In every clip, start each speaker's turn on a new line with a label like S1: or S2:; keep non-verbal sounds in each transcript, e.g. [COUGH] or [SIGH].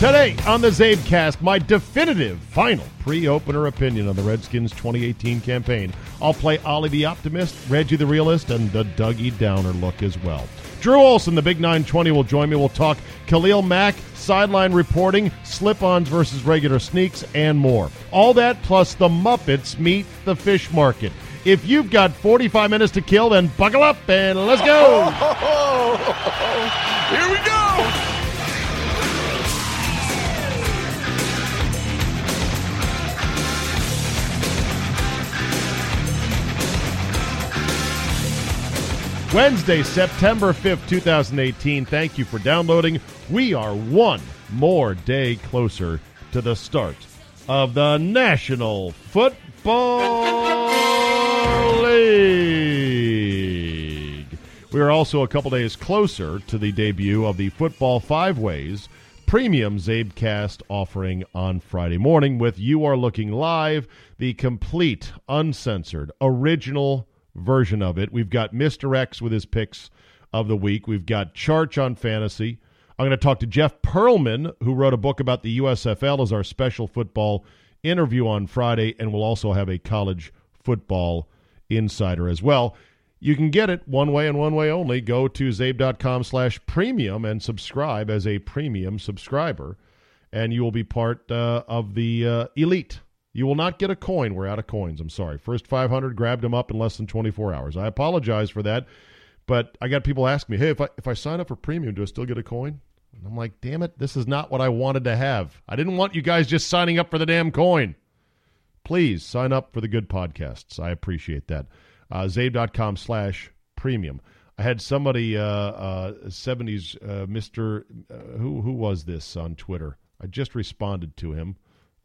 S1: Today on the Czabecast, my definitive final pre-opener opinion on the Redskins 2018 campaign. I'll play Ollie the Optimist, Reggie the Realist, and the Dougie Downer look as well. Drew Olson, the Big 920, will join me. We'll talk Khalil Mack, sideline reporting, slip-ons versus regular sneaks, and more. All that plus the Muppets meet the fish market. If you've got 45 minutes to kill, then buckle up and let's go. [LAUGHS]
S2: Here we go.
S1: Wednesday, September 5th, 2018. Thank you for downloading. We are one more day closer to the start of the National Football League. We are also a couple days closer to the debut of the Football Five Ways premium Czabecast offering on Friday morning with You Are Looking Live, the complete, uncensored, original version of it. We've got Mr. X with his picks of the week. We've got Charch on fantasy. I'm going to talk to Jeff Pearlman, who wrote a book about the USFL as our special football interview on Friday, and we'll also have a college football insider as well. You can get it one way and one way only. Go to czabe.com slash premium and subscribe as a premium subscriber, and you will be part uh, of the uh, elite. You will not get a coin. We're out of coins. I'm sorry. First 500 grabbed them up in less than 24 hours. I apologize for that, but I got people asking me, "Hey, if I if I sign up for premium, do I still get a coin?" And I'm like, "Damn it, this is not what I wanted to have. I didn't want you guys just signing up for the damn coin. Please sign up for the good podcasts. I appreciate that. Uh, Czabe.com slash premium. I had somebody, uh, uh, 70s, uh, Mr. Uh, who, who was this on Twitter? I just responded to him.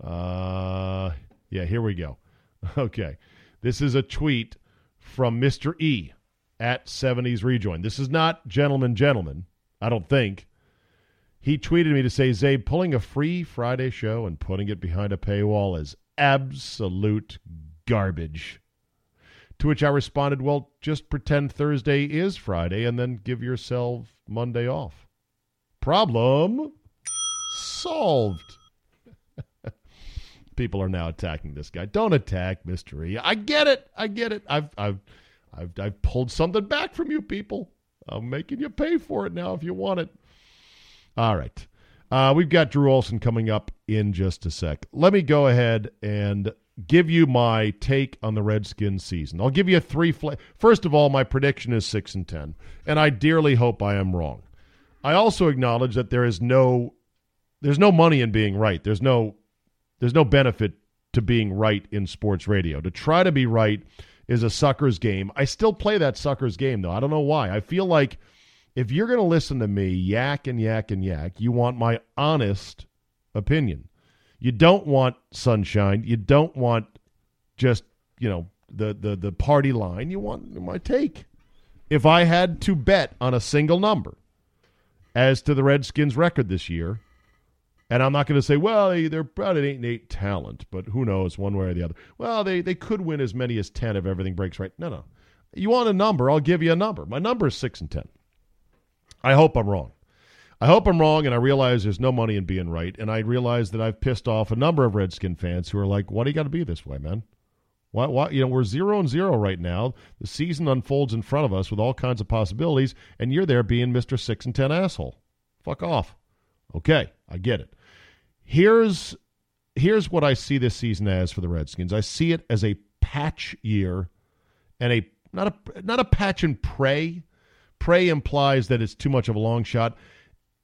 S1: Uh, yeah, here we go. [LAUGHS] Okay. This is a tweet from Mr. E at 70s Rejoin. This is not gentleman, gentleman, I don't think. He tweeted me to say, Czabe, pulling a free Friday show and putting it behind a paywall is absolute garbage. To which I responded, well, just pretend Thursday is Friday and then give yourself Monday off. Problem solved people are now attacking this guy. Don't attack Mystery. I get it. I get it. I've I've I've I've pulled something back from you people. I'm making you pay for it now if you want it. All right. Uh, we've got Drew Olson coming up in just a sec. Let me go ahead and give you my take on the Redskins season. I'll give you three. Fl- First of all, my prediction is six and ten, and I dearly hope I am wrong. I also acknowledge that there is no there's no money in being right. There's no there's no benefit to being right in sports radio. To try to be right is a sucker's game. I still play that sucker's game, though. I don't know why. I feel like if you're going to listen to me yak and yak and yak, you want my honest opinion. You don't want sunshine. You don't want just, you know, the, the, the party line. You want my take. If I had to bet on a single number as to the Redskins' record this year, and I'm not going to say, well, they're about an eight and eight talent, but who knows, one way or the other. Well, they they could win as many as ten if everything breaks right. No, no. You want a number? I'll give you a number. My number is six and ten. I hope I'm wrong. I hope I'm wrong, and I realize there's no money in being right, and I realize that I've pissed off a number of Redskin fans who are like, "Why do you got to be this way, man? Why? Why? You know, we're zero and zero right now. The season unfolds in front of us with all kinds of possibilities, and you're there being Mister Six and Ten asshole. Fuck off. Okay, I get it here's here's what I see this season as for the Redskins. I see it as a patch year and a not a not a patch and pray. Pray implies that it's too much of a long shot.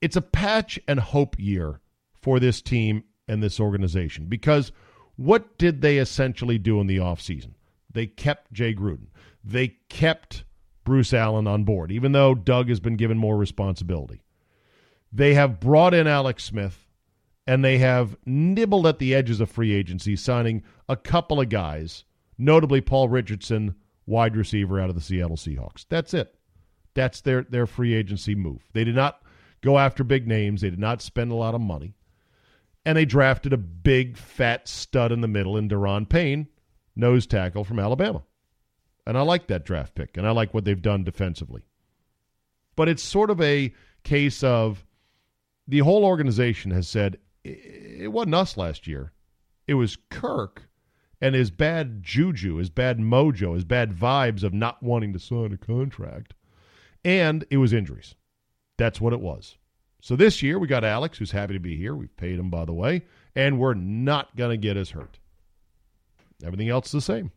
S1: It's a patch and hope year for this team and this organization because what did they essentially do in the offseason? They kept Jay Gruden. They kept Bruce Allen on board, even though Doug has been given more responsibility. They have brought in Alex Smith and they have nibbled at the edges of free agency, signing a couple of guys, notably Paul Richardson, wide receiver out of the Seattle Seahawks. That's it. That's their, their free agency move. They did not go after big names, they did not spend a lot of money. And they drafted a big, fat stud in the middle in Daron Payne, nose tackle from Alabama. And I like that draft pick, and I like what they've done defensively. But it's sort of a case of the whole organization has said it wasn't us last year. It was Kirk and his bad juju, his bad mojo, his bad vibes of not wanting to sign a contract. And it was injuries. That's what it was. So this year we got Alex, who's happy to be here. We've paid him, by the way, and we're not going to get us hurt. Everything else is the same.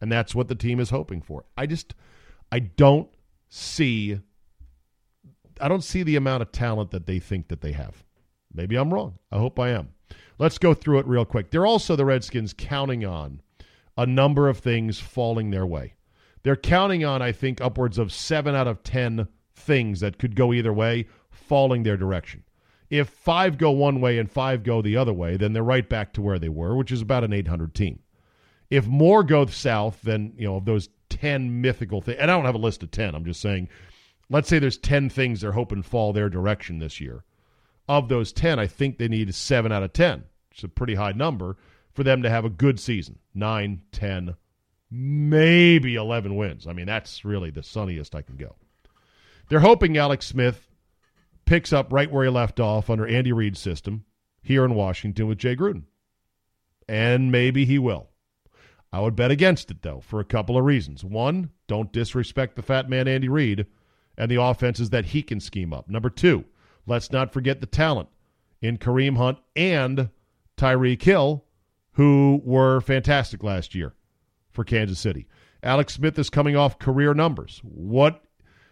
S1: And that's what the team is hoping for. I just, I don't see, I don't see the amount of talent that they think that they have. Maybe I'm wrong. I hope I am. Let's go through it real quick. They're also the Redskins counting on a number of things falling their way. They're counting on, I think, upwards of seven out of 10 things that could go either way falling their direction. If five go one way and five go the other way, then they're right back to where they were, which is about an 800 team. If more go south than, you know, of those 10 mythical things, and I don't have a list of 10, I'm just saying, let's say there's 10 things they're hoping fall their direction this year. Of those 10, I think they need 7 out of 10, which is a pretty high number for them to have a good season 9, 10, maybe 11 wins. I mean, that's really the sunniest I can go. They're hoping Alex Smith picks up right where he left off under Andy Reid's system here in Washington with Jay Gruden. And maybe he will. I would bet against it, though, for a couple of reasons. One, don't disrespect the fat man Andy Reid and the offenses that he can scheme up. Number two, let's not forget the talent in Kareem Hunt and Tyreek Hill, who were fantastic last year for Kansas City. Alex Smith is coming off career numbers. What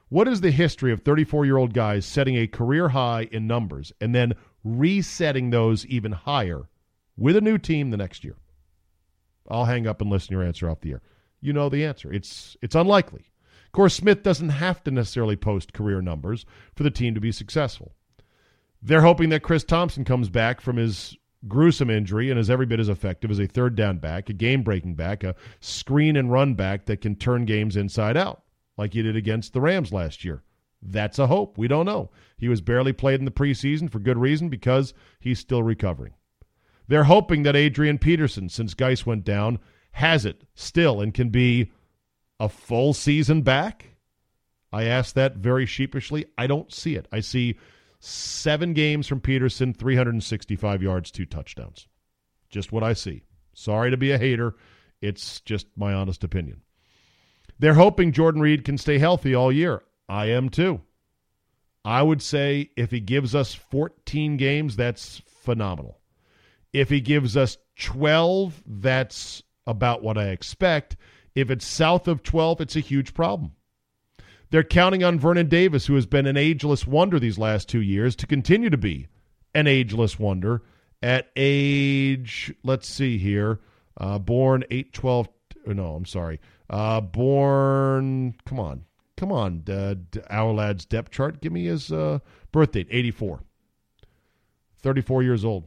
S1: what is the history of 34 year old guys setting a career high in numbers and then resetting those even higher with a new team the next year? I'll hang up and listen to your answer off the air. You know the answer. It's it's unlikely. Of course, Smith doesn't have to necessarily post career numbers for the team to be successful. They're hoping that Chris Thompson comes back from his gruesome injury and is every bit as effective as a third down back, a game breaking back, a screen and run back that can turn games inside out, like he did against the Rams last year. That's a hope. We don't know. He was barely played in the preseason for good reason because he's still recovering. They're hoping that Adrian Peterson, since Guice went down, has it still and can be a full season back. I ask that very sheepishly. I don't see it. I see seven games from Peterson, 365 yards, two touchdowns. Just what I see. Sorry to be a hater. It's just my honest opinion. They're hoping Jordan Reed can stay healthy all year. I am too. I would say if he gives us 14 games, that's phenomenal. If he gives us 12, that's about what I expect. If it's south of 12, it's a huge problem. They're counting on Vernon Davis, who has been an ageless wonder these last two years, to continue to be an ageless wonder at age, let's see here, uh, born 8 12. No, I'm sorry. Uh, born, come on, come on, uh, Ourlads' depth chart. Give me his uh, birth date 84. 34 years old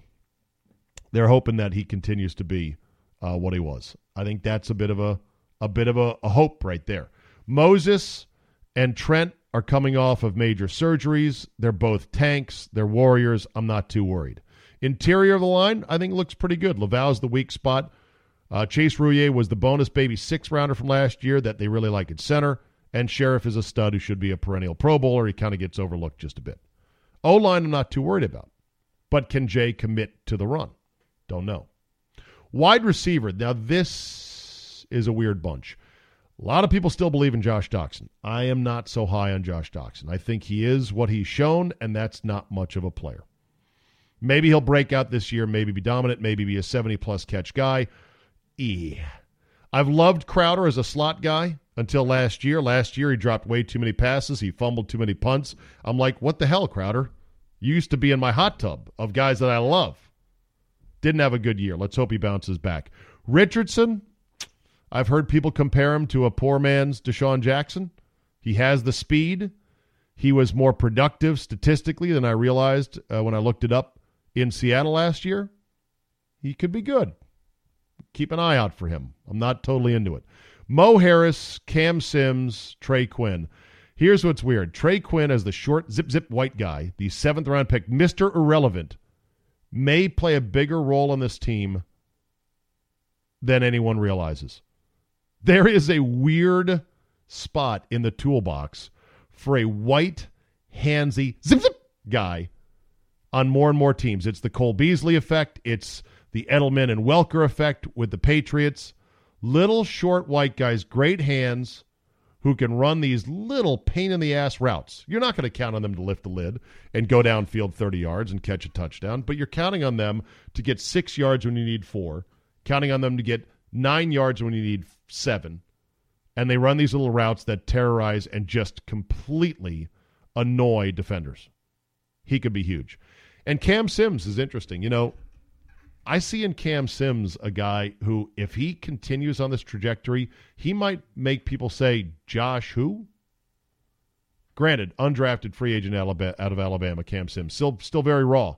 S1: they're hoping that he continues to be uh, what he was. I think that's a bit of a a bit of a, a hope right there. Moses and Trent are coming off of major surgeries. They're both tanks. They're warriors. I'm not too worried. Interior of the line, I think looks pretty good. Lauvao's the weak spot. Uh, Chase Roullier was the bonus baby six rounder from last year that they really like at center. And Scherff is a stud who should be a perennial Pro Bowler. He kind of gets overlooked just a bit. O line, I'm not too worried about. But can Jay commit to the run? Don't know. Wide receiver. Now, this is a weird bunch. A lot of people still believe in Josh Doctson. I am not so high on Josh Doctson. I think he is what he's shown, and that's not much of a player. Maybe he'll break out this year, maybe be dominant, maybe be a 70 plus catch guy. E. I've loved Crowder as a slot guy until last year. Last year, he dropped way too many passes. He fumbled too many punts. I'm like, what the hell, Crowder? You used to be in my hot tub of guys that I love. Didn't have a good year. Let's hope he bounces back. Richardson, I've heard people compare him to a poor man's DeSean Jackson. He has the speed. He was more productive statistically than I realized uh, when I looked it up in Seattle last year. He could be good. Keep an eye out for him. I'm not totally into it. Mo Harris, Cam Sims, Trey Quinn. Here's what's weird Trey Quinn, as the short, zip, zip white guy, the seventh round pick, Mr. Irrelevant, may play a bigger role on this team than anyone realizes. There is a weird spot in the toolbox for a white, handsy, zip zip guy on more and more teams. It's the Cole Beasley effect. It's the Edelman and Welker effect with the Patriots. Little short white guys, great hands, who can run these little pain in the ass routes. You're not going to count on them to lift the lid and go downfield 30 yards and catch a touchdown, but you're counting on them to get six yards when you need four, counting on them to get nine yards when you need seven. And they run these little routes that terrorize and just completely annoy defenders. He could be huge. And Cam Sims is interesting. You know, I see in Cam Sims a guy who, if he continues on this trajectory, he might make people say, Josh, who? Granted, undrafted free agent out of Alabama, Cam Sims, still, still very raw,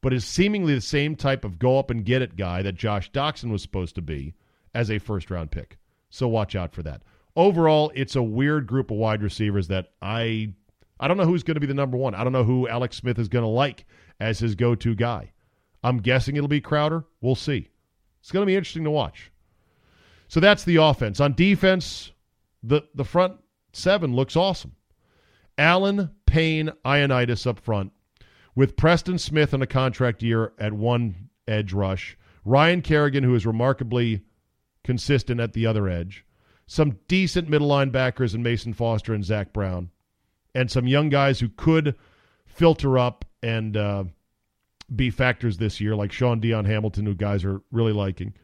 S1: but is seemingly the same type of go up and get it guy that Josh Doctson was supposed to be as a first round pick. So watch out for that. Overall, it's a weird group of wide receivers that I I don't know who's going to be the number one. I don't know who Alex Smith is going to like as his go to guy. I'm guessing it'll be Crowder. We'll see. It's going to be interesting to watch. So that's the offense. On defense, the, the front seven looks awesome. Allen, Payne, Ioannidis up front, with Preston Smith on a contract year at one edge rush, Ryan Kerrigan, who is remarkably consistent at the other edge, some decent middle linebackers in Mason Foster and Zach Brown, and some young guys who could filter up and uh, be factors this year, like Shaun Dion Hamilton, who guys are really liking.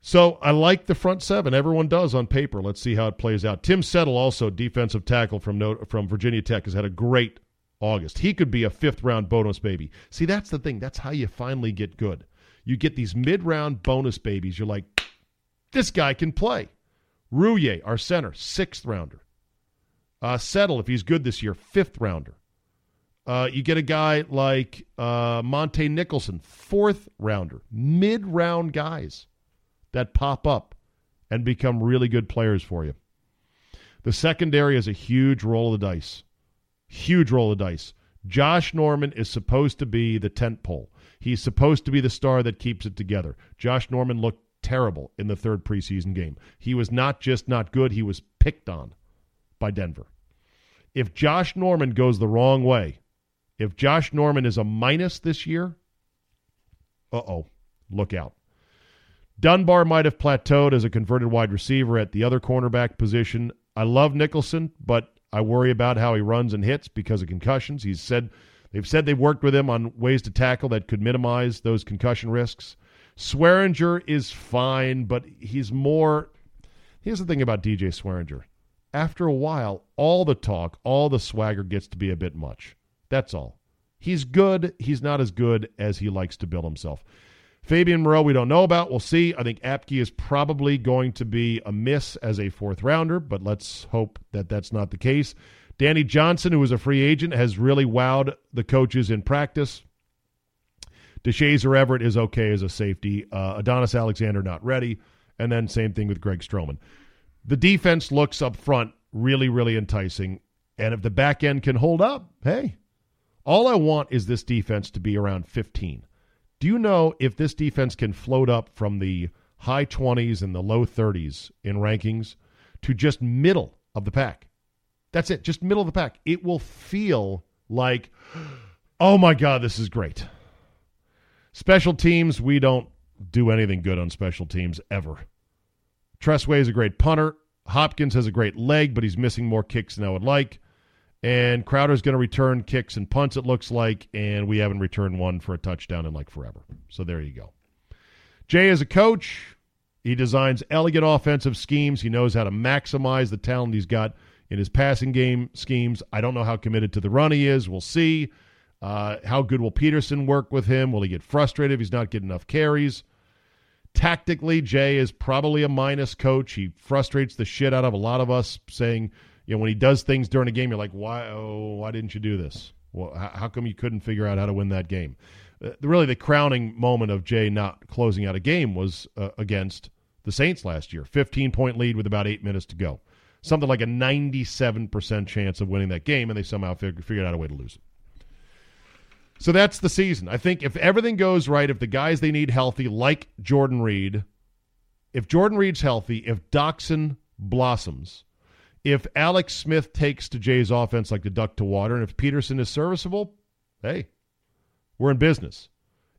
S1: So I like the front seven. Everyone does on paper. Let's see how it plays out. Tim Settle, also defensive tackle from from Virginia Tech, has had a great August. He could be a fifth round bonus baby. See, that's the thing. That's how you finally get good. You get these mid round bonus babies. You're like, this guy can play. Roullier, our center, sixth rounder. Uh, Settle, if he's good this year, fifth rounder. Uh, you get a guy like uh, Montae Nicholson, fourth rounder, mid round guys that pop up and become really good players for you. The secondary is a huge roll of the dice. Huge roll of dice. Josh Norman is supposed to be the tent pole. He's supposed to be the star that keeps it together. Josh Norman looked terrible in the third preseason game. He was not just not good, he was picked on by Denver. If Josh Norman goes the wrong way, if Josh Norman is a minus this year, uh oh, look out. Dunbar might have plateaued as a converted wide receiver at the other cornerback position. I love Nicholson, but I worry about how he runs and hits because of concussions. He's said they've said they've worked with him on ways to tackle that could minimize those concussion risks. Swearinger is fine, but he's more. Here's the thing about DJ Swearinger. After a while, all the talk, all the swagger gets to be a bit much. That's all. He's good. He's not as good as he likes to build himself. Fabian Moreau, we don't know about. We'll see. I think Apke is probably going to be a miss as a fourth rounder, but let's hope that that's not the case. Danny Johnson, who was a free agent, has really wowed the coaches in practice. Deshazor Everett is okay as a safety. Uh, Adonis Alexander not ready. And then same thing with Greg Stroman. The defense looks up front really, really enticing. And if the back end can hold up, hey, all I want is this defense to be around 15. Do you know if this defense can float up from the high 20s and the low 30s in rankings to just middle of the pack? That's it, just middle of the pack. It will feel like, [GASPS] oh my God, this is great. Special teams, we don't do anything good on special teams ever. Tress Way is a great punter. Hopkins has a great leg, but he's missing more kicks than I would like. And Crowder's going to return kicks and punts, it looks like, and we haven't returned one for a touchdown in like forever. So there you go. Jay is a coach. He designs elegant offensive schemes. He knows how to maximize the talent he's got in his passing game schemes. I don't know how committed to the run he is. We'll see. Uh, how good will Peterson work with him? Will he get frustrated if he's not getting enough carries? Tactically, Jay is probably a minus coach. He frustrates the shit out of a lot of us, saying – you know, when he does things during a game, you're like, why? Oh, why didn't you do this? Well, how, come you couldn't figure out how to win that game? Uh, really, the crowning moment of Jay not closing out a game was uh, against the Saints last year. 15 point lead with about eight minutes to go. Something like a 97% chance of winning that game, and they somehow fig- figured out a way to lose it. So that's the season. I think if everything goes right, if the guys they need healthy, like Jordan Reed, if Jordan Reed's healthy, if Doctson blossoms, if Alex Smith takes to Jay's offense like the duck to water, and if Peterson is serviceable, hey, we're in business.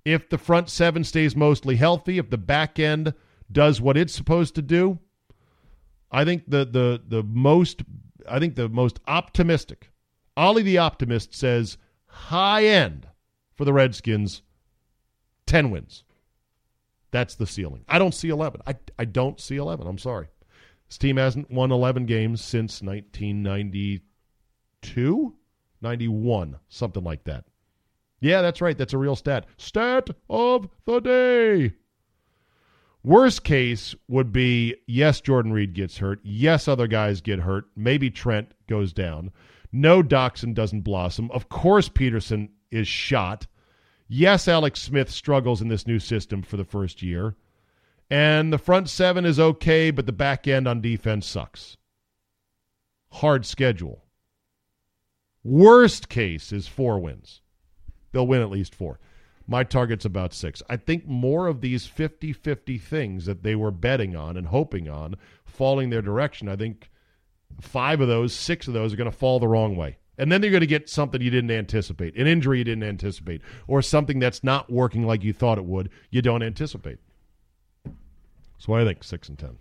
S1: If the front seven stays mostly healthy, if the back end does what it's supposed to do, I think the the the most I think the most optimistic, Ollie the optimist says high end for the Redskins, ten wins. That's the ceiling. I don't see eleven. I I don't see eleven. I'm sorry. This team hasn't won eleven games since 1992, 91, something like that. Yeah, that's right. That's a real stat. Stat of the day. Worst case would be yes, Jordan Reed gets hurt. Yes, other guys get hurt. Maybe Trent goes down. No, Doctson doesn't blossom. Of course, Peterson is shot. Yes, Alex Smith struggles in this new system for the first year. And the front seven is okay, but the back end on defense sucks. Hard schedule. Worst case is four wins. They'll win at least four. My target's about six. I think more of these 50 50 things that they were betting on and hoping on falling their direction, I think five of those, six of those are going to fall the wrong way. And then they're going to get something you didn't anticipate, an injury you didn't anticipate, or something that's not working like you thought it would, you don't anticipate. So I think six and 10.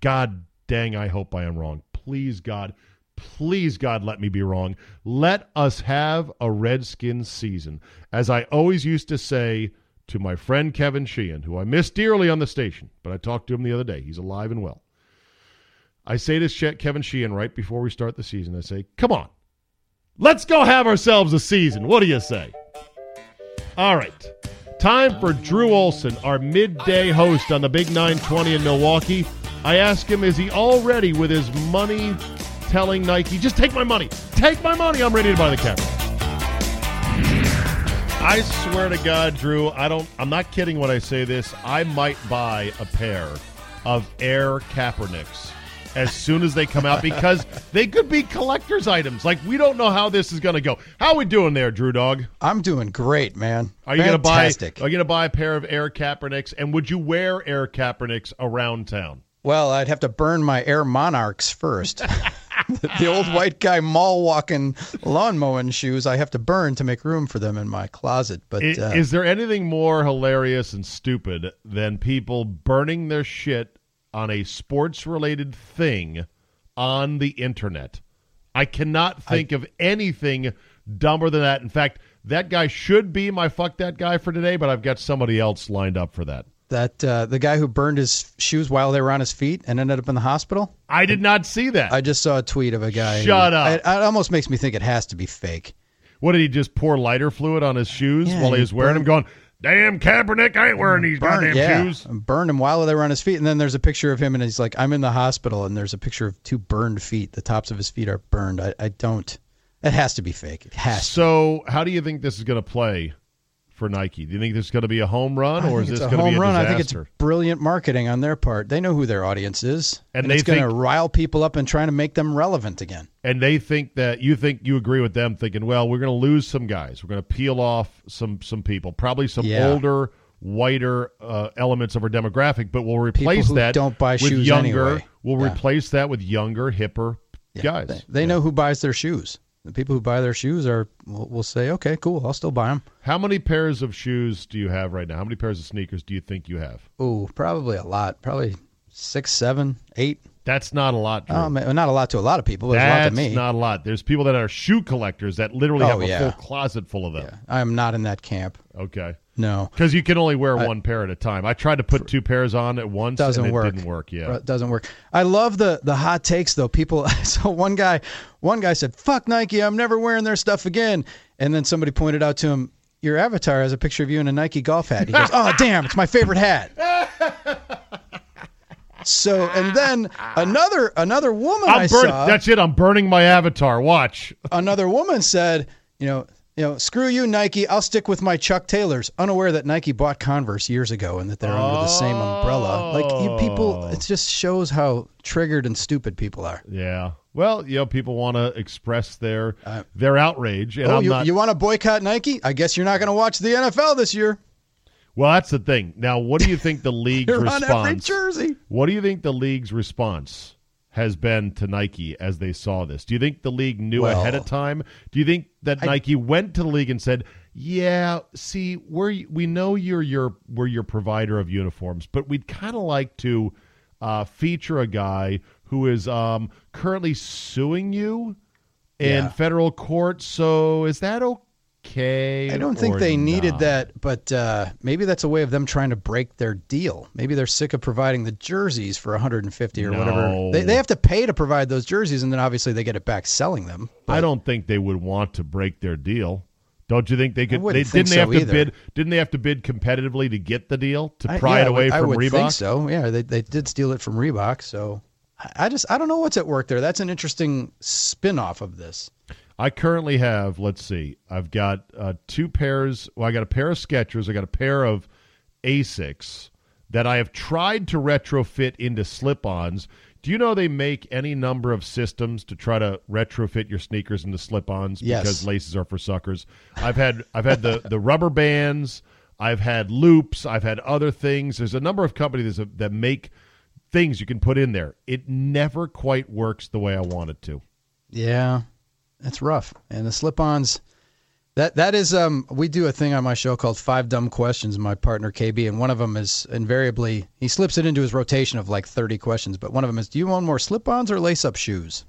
S1: God dang, I hope I am wrong. Please, God, Please, God, let me be wrong. Let us have a Redskins season. As I always used to say to my friend Kevin Sheehan, who I miss dearly on the station, but I talked to him the other day. He's alive and well. I say to Kevin Sheehan right before we start the season, I say, come on, let's go have ourselves a season. What do you say? All right. Time for Drew Olson, our midday host on the Big 920 in Milwaukee. I ask him, is he already with his money telling Nike, just take my money. Take my money. I'm ready to buy the camera. I swear to God, Drew, I don't I'm not kidding when I say this. I might buy a pair of Air Kaepernicks as soon as they come out because they could be collector's items. Like we don't know how this is going to go. How are we doing there, Drew Dog?
S2: I'm doing great, man.
S1: Are you going to buy? Are you going to buy a pair of Air Kaepernicks? And would you wear Air Kaepernicks around town?
S2: Well, I'd have to burn my Air Monarchs first. [LAUGHS] the old white guy mall walking lawn mowing shoes I have to burn to make room for them in my closet. But
S1: is,
S2: uh,
S1: is there anything more hilarious and stupid than people burning their shit on a sports related thing on the internet? I cannot think I, of anything dumber than that. In fact, that guy should be my fuck that guy for today, but I've got somebody else lined up for that
S2: that uh, the guy who burned his shoes while they were on his feet and ended up in the hospital?
S1: I did not see that.
S2: I just saw a tweet of a guy.
S1: Shut
S2: who,
S1: up.
S2: It, it, almost makes me think it has to be fake.
S1: What did he just pour lighter fluid on his shoes yeah, while he was wearing burned, them? Going, damn Kaepernick, I ain't wearing these burned, goddamn
S2: yeah,
S1: shoes.
S2: Burned him while they were on his feet, and then there's a picture of him, and he's like, "I'm in the hospital," and there's a picture of two burned feet. The tops of his feet are burned. I, I don't. It has to be fake. It has.
S1: So, how do you think this is going to play? For Nike? Do you think this is going to be a home run, or is this going to be a
S2: run.
S1: Disaster?
S2: I think it's brilliant marketing on their part. They know who their audience is,
S1: and,
S2: and
S1: it's
S2: going to rile people up and trying to make them relevant again.
S1: And they think that you think you agree with them, thinking, well, we're going to lose some guys. We're going to peel off some some people, probably some
S2: yeah.
S1: older, whiter uh, elements of our demographic, but we'll replace that.
S2: Don't buy
S1: with
S2: shoes
S1: younger.
S2: Anyway.
S1: We'll
S2: yeah.
S1: replace that with younger, hipper
S2: yeah.
S1: guys.
S2: They, they know who buys their shoes the people who buy their shoes are will, will say, okay, cool, I'll still buy them.
S1: How many pairs of shoes do you have right now? How many pairs of sneakers do you think you have?
S2: Oh, probably a lot. Probably six, seven, eight.
S1: That's not a lot. Drew.
S2: Um, not a lot to a lot of people. But
S1: That's
S2: a lot to me.
S1: not a lot. There's people that are shoe collectors that literally
S2: oh,
S1: have a
S2: yeah.
S1: full closet full of them.
S2: Yeah. I am not in that camp.
S1: Okay.
S2: No,
S1: because you can only wear I, one pair at a time. I tried to put two pairs on at once.
S2: Doesn't
S1: and it
S2: work.
S1: Didn't work. Yeah,
S2: it doesn't work. I love the the hot takes though. People. [LAUGHS] So one guy, one guy said, "Fuck Nike, I'm never wearing their stuff again." And then somebody pointed out to him, "Your avatar has a picture of you in a Nike golf hat." He goes, [LAUGHS] "Oh damn, it's my favorite hat." [LAUGHS] So and then another another woman
S1: I'm
S2: I
S1: burn-
S2: saw.
S1: That's it. I'm burning my avatar. Watch.
S2: another woman said, you know, you know, screw you, Nike. I'll stick with my Chuck Taylors, unaware that Nike bought Converse years ago and that they're under the same umbrella. Like you people, it just shows how triggered and stupid people are.
S1: Yeah. Well, you know, people want to express their uh, their outrage, and
S2: oh,
S1: I'm
S2: you,
S1: not.
S2: You want to boycott Nike? I guess you're not going to watch the NFL this year.
S1: Well, that's the thing. Now, what do you think the [LAUGHS] league's response?
S2: On every jersey.
S1: What do you think the league's response has been to Nike as they saw this? Do you think the league knew
S2: well,
S1: ahead of time? Do you think that I, Nike went to the league and said, Yeah, see, we're we know you're your we're your provider of uniforms, but we'd kind of like to uh, feature a guy who is um, currently suing you in
S2: Yeah.
S1: federal court. So is that okay?
S2: I don't think they needed that, but uh, maybe that's a way of them trying to break their deal. Maybe they're sick of providing the jerseys for 150 or whatever. They, they have to pay to provide those jerseys, and then obviously they get it back selling them.
S1: I don't think they would want to break their deal. Don't you think they could? They,
S2: think
S1: didn't they
S2: so
S1: have to
S2: either.
S1: bid? Didn't they have to bid competitively to get the deal to
S2: I-
S1: pry
S2: yeah,
S1: it away
S2: I
S1: from
S2: I would
S1: Reebok?
S2: think so. Yeah, they they did steal it from Reebok. So I I just I don't know what's at work there. That's an interesting spin-off of this.
S1: I currently have, let's see, I've got uh, two pairs. Well, I got a pair of Skechers. I got a pair of Asics that I have tried to retrofit into slip-ons. Do you know they make any number of systems to try to retrofit your sneakers into slip-ons
S2: Yes.
S1: because laces are for suckers? I've had I've had the the rubber bands. I've had loops. I've had other things. There's a number of companies that that make things you can put in there. It never quite works the way I want it to.
S2: Yeah, that's rough. And the slip-ons, that that is um we do a thing on my show called Five Dumb Questions. My partner KB, and one of them is invariably he slips it into his rotation of like thirty questions. But one of them is, do you own more slip-ons or lace-up shoes?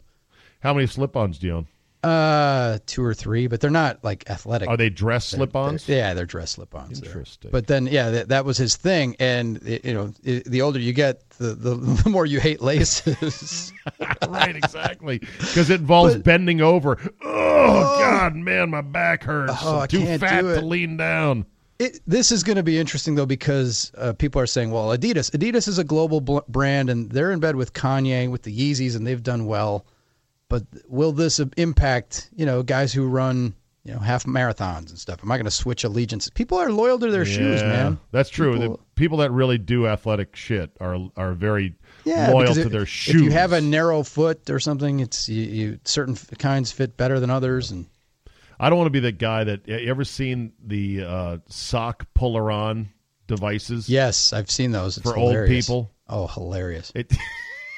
S1: How many slip-ons do you own?
S2: Uh, two or three, but they're not like athletic.
S1: Are they dress slip-ons?
S2: Yeah, they're dress slip-ons.
S1: Interesting.
S2: But then, yeah, that, that was his thing, and it, you know, i the older you get, the, the [LAUGHS] the more you hate laces. [LAUGHS]
S1: right, exactly. Because it involves
S2: But-
S1: bending over. Oh, God, man, my back hurts.
S2: Oh,
S1: I'm too fat to lean down.
S2: It, this is going to be interesting though because uh, people are saying, well, Adidas, Adidas is a global bl- brand and they're in bed with Kanye with the Yeezys and they've done well. But will this impact, you know, guys who run, you know, half marathons and stuff? Am I going to switch allegiance? People are loyal to their shoes, man.
S1: That's true.
S2: People-
S1: the people that really do athletic shit are are very
S2: Yeah,
S1: loyal to
S2: if-
S1: their shoes.
S2: If you have a narrow foot or something, it's you, you certain f- kinds fit better than others, and
S1: I don't want to be that guy that. You ever seen the uh, sock puller on devices?
S2: yes, I've seen those. It's
S1: For old people?
S2: Oh, hilarious!
S1: It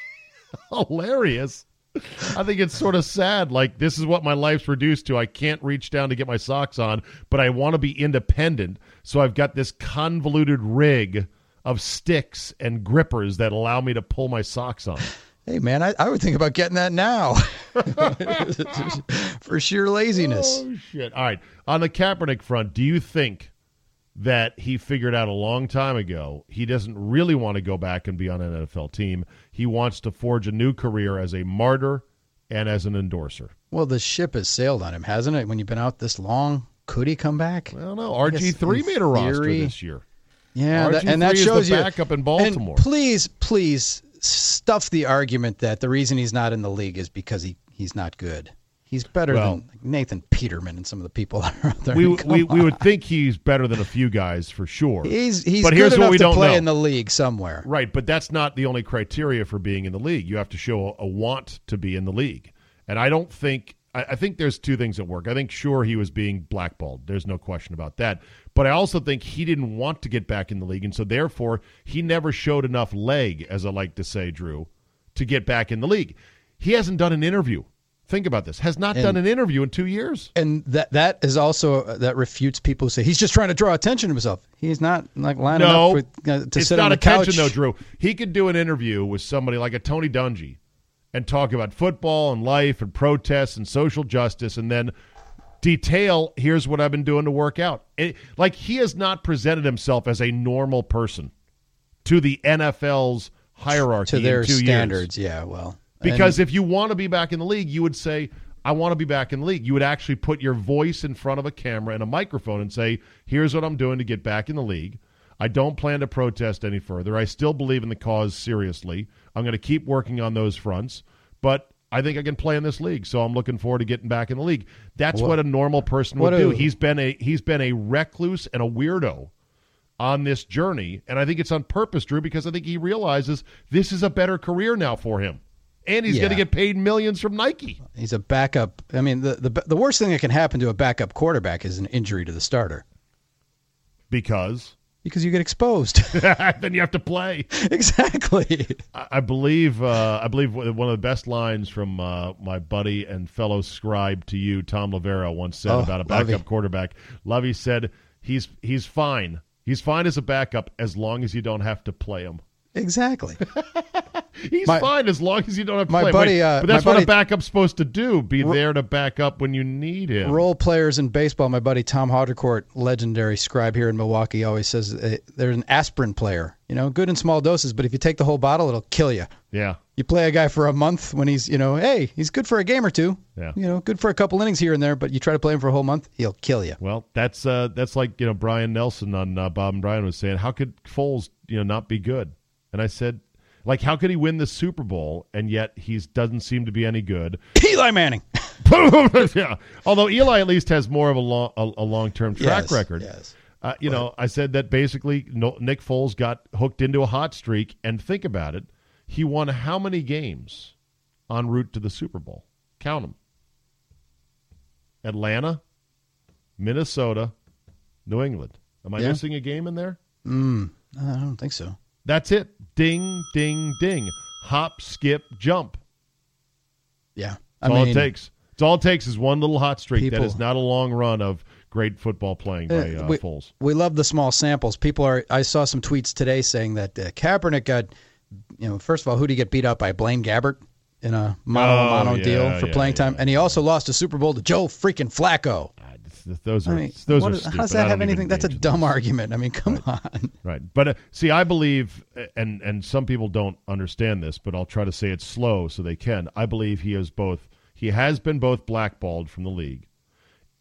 S1: [LAUGHS] hilarious. [LAUGHS] I think it's sort of sad. Like this is what my life's reduced to. I can't reach down to get my socks on, but I want to be independent. So I've got this convoluted rig of sticks and grippers that allow me to pull my socks on. [LAUGHS]
S2: Hey, man, I, I would think about getting that now [LAUGHS] for sheer laziness.
S1: Oh shit! All right, on the Kaepernick front, do you think that he figured out a long time ago he doesn't really want to go back and be on an NFL team? He wants to forge a new career as a martyr and as an endorser.
S2: Well, the ship has sailed on him, hasn't it? When you've been out this long, could he come back?
S1: I don't know. RG three
S2: in
S1: made a roster this year.
S2: Yeah, that,
S1: RG3
S2: and that shows you
S1: backup in Baltimore.
S2: And please, please stuff the argument that the reason he's not in the league is because he, he's not good. He's better
S1: Well-
S2: than Nathan Peterman and some of the people that are out there.
S1: We, we, we would think he's better than a few guys for sure.
S2: He's he's
S1: But
S2: good
S1: here's what
S2: enough
S1: we
S2: to
S1: don't
S2: play
S1: know.
S2: in the league somewhere.
S1: Right, but that's not the only criteria for being in the league. You have to show a, a want to be in the league. And I don't think I, I think there's two things at work. I think sure he was being blackballed. There's no question about that. But I also think he didn't want to get back in the league, and so therefore he never showed enough leg, as I like to say, Drew, to get back in the league. He hasn't done an interview. Think about this. Has not
S2: And-
S1: done an interview in two years.
S2: And that that is also uh, that refutes people who say he's just trying to draw attention to himself. He's not like lining
S1: No,
S2: up with, uh, to
S1: it's
S2: sit
S1: not
S2: on the
S1: attention though, Drew. He could do an interview with somebody like a Tony Dungy and talk about football and life and protests and social justice, and then detail. Here's what I've been doing to work out. It- like he has not presented himself as a normal person to the NFL's hierarchy
S2: to their standards.
S1: years.
S2: Yeah, well,
S1: Because if you want to be back in the league, you would say, I want to be back in the league. You would actually put your voice in front of a camera and a microphone and say, Here's what I'm doing to get back in the league. I don't plan to protest any further. I still believe in the cause seriously. I'm going to keep working on those fronts, but I think I can play in this league. So I'm looking forward to getting back in the league. That's what,
S2: What-
S1: a normal person would do.
S2: a-
S1: He's been a he's been a recluse and a weirdo on this journey, and I think it's on purpose, Drew, because I think he realizes this is a better career now for him, and he's going to get paid millions from Nike.
S2: he's a backup. I mean, the, the the worst thing that can happen to a backup quarterback is an injury to the starter.
S1: Because
S2: because you get exposed. [LAUGHS] [LAUGHS]
S1: then you have to play.
S2: exactly.
S1: I I believe uh, I believe one of the best lines from uh, my buddy and fellow scribe to you, Tom Lavera, once said
S2: Oh,
S1: about a backup
S2: Lovey.
S1: quarterback. Lovey said he's he's fine. He's fine as a backup as long as you don't have to play him.
S2: Exactly. [LAUGHS]
S1: He's
S2: My-
S1: fine as long as you don't have to
S2: my
S1: play.
S2: buddy,
S1: Wait,
S2: uh,
S1: but that's what a backup's supposed to do: be there to back up when you need him.
S2: Role players in baseball. My buddy Tom Haudricourt, legendary scribe here in Milwaukee, always says uh, there's an aspirin player. You know, good in small doses, but if you take the whole bottle, it'll kill you.
S1: Yeah,
S2: You play a guy for a month when he's, you know, hey, he's good for a game or two.
S1: Yeah.
S2: You know, good for a couple innings here and there, but you try to play him for a whole month, he'll kill you.
S1: Well, that's uh, that's like you know Brian Nelson on uh, Bob and Brian was saying, how could Foles you know not be good? And I said, like, how could he win the Super Bowl and yet he doesn't seem to be any good?
S2: Eli Manning. [LAUGHS]
S1: yeah. Although Eli at least has more of a long a, a long term track
S2: Yes,
S1: record.
S2: yes.
S1: Uh, you know, I said that basically no, Nick Foles got hooked into a hot streak, and think about it, he won how many games en route to the Super Bowl? Count them: Atlanta, Minnesota, New England. Am I
S2: Yeah.
S1: missing a game in there?
S2: I don't think so.
S1: That's it. Ding, ding, ding. Hop, skip, jump.
S2: Yeah.
S1: That's
S2: I
S1: all
S2: mean,
S1: it takes. It's all it takes is one little hot streak.
S2: People-
S1: that is not a long run of great football playing by
S2: Uh,
S1: uh,
S2: we,
S1: Foles.
S2: we love the small samples. People are. I saw some tweets today saying that uh, Kaepernick got, you know, first of all, who did he get beat up by? Blaine Gabbert in a mono
S1: Oh,
S2: mono
S1: yeah,
S2: deal for
S1: yeah,
S2: playing
S1: yeah.
S2: time, and he also lost a Super Bowl to Joe freaking Flacco.
S1: Those are
S2: I mean,
S1: those are
S2: is-
S1: stupid.
S2: how does that have anything? That's a dumb
S1: those.
S2: argument. I mean, come on.
S1: Right. But uh, see, I believe, and and some people don't understand this, but I'll try to say it slow so they can. I believe he is both. He has been both blackballed from the league,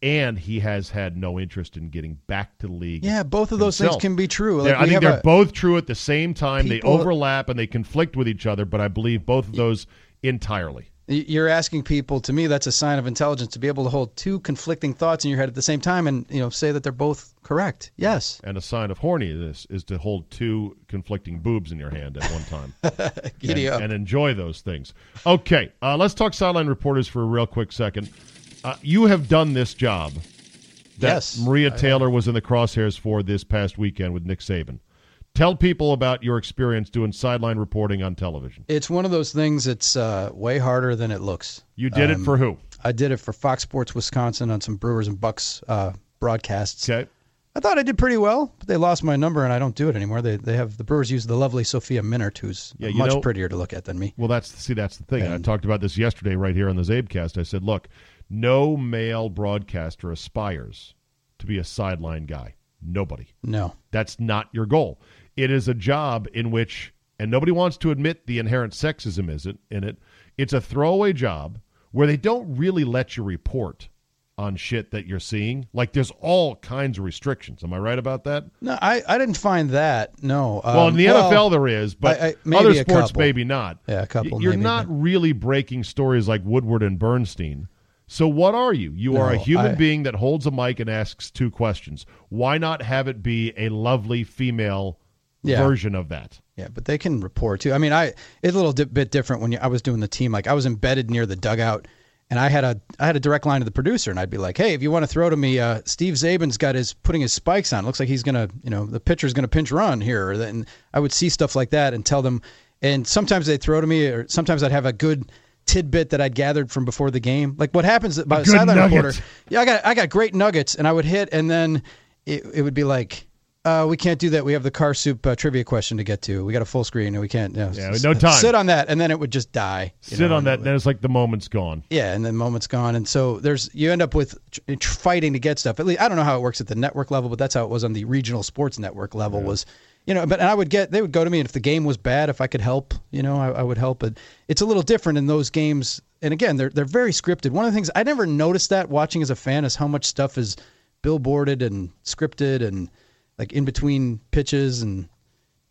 S1: and he has had no interest in getting back to the league.
S2: Yeah, both of those
S1: himself.
S2: things can be true. Like
S1: I think they're
S2: a-
S1: both true at the same time. they overlap and they conflict with each other, but I believe both of those entirely.
S2: You're asking people. To me, that's a sign of intelligence to be able to hold two conflicting thoughts in your head at the same time, and you know, say that they're both correct. Yes.
S1: And a sign of horniness is to hold two conflicting boobs in your hand at one time. [LAUGHS]
S2: Giddy
S1: and,
S2: up.
S1: and enjoy those things. Okay, uh, let's talk sideline reporters for a real quick second. Uh, you have done this job that
S2: Yes,
S1: Maria Taylor was in the crosshairs for this past weekend with Nick Saban. Tell people about your experience doing sideline reporting on television.
S2: It's one of those things that's uh, way harder than it looks.
S1: You did
S2: Um,
S1: it for who?
S2: I did it for Fox Sports Wisconsin on some Brewers and Bucks uh, broadcasts.
S1: Okay.
S2: I thought I did pretty well, but they lost my number and I don't do it anymore. They they have the Brewers use the lovely Sophia Minnaert, who's
S1: Yeah,
S2: much
S1: know-
S2: prettier to look at than me.
S1: Well, that's see, that's the thing. I
S2: And-
S1: talked about this yesterday right here on the Czabecast. I said, look, no male broadcaster aspires to be a sideline guy. Nobody.
S2: No.
S1: That's not your goal. It is a job in which, and nobody wants to admit the inherent sexism is it in it. It's a throwaway job where they don't really let you report on shit that you're seeing. Like there's all kinds of restrictions. Am I right about that?
S2: No, I, I didn't find that. No.
S1: well, in
S2: Um,
S1: the
S2: well,
S1: NFL there is, but
S2: I- I-
S1: other sports
S2: couple.
S1: maybe not.
S2: Yeah, a couple
S1: You're not
S2: but-
S1: really breaking stories like Woodward and Bernstein. So what are you? You are a human
S2: I-
S1: being that holds a mic and asks two questions. Why not have it be a lovely female
S2: Yeah.
S1: version of that?
S2: Yeah, but they can report too. I mean, I it's a little di- bit different when you, I was doing the team. Like I was embedded near the dugout, and I had a I had a direct line to the producer, and I'd be like, "Hey, if you want to throw to me, uh, Steve Czaban's got his putting his spikes on. Looks like he's gonna, you know, the pitcher's gonna pinch run here." And I would see stuff like that and tell them. And sometimes they'd throw to me, or sometimes I'd have a good tidbit that I'd gathered from before the game. Like what happens about a sideline reporter. Yeah, I got I got great nuggets, and I would hit, and then it, it would be like, uh, we can't do that. We have the car soup uh, trivia question to get to. We got a full screen, and we can't. Know,
S1: Yeah,
S2: s-
S1: no time.
S2: Sit on that, and then it would just die.
S1: Sit
S2: know,
S1: on that. Then it's like the moment's gone.
S2: yeah, and then moment's gone, and so there's you end up with tr- tr- fighting to get stuff. At least I don't know how it works at the network level, but that's how it was on the regional sports network level. Was you know, but and I would get they would go to me, and if the game was bad, if I could help, you know, I, I would help. But it's a little different in those games, and again, they're they're very scripted. One of the things I never noticed that watching as a fan is how much stuff is billboarded and scripted, and like in between pitches, and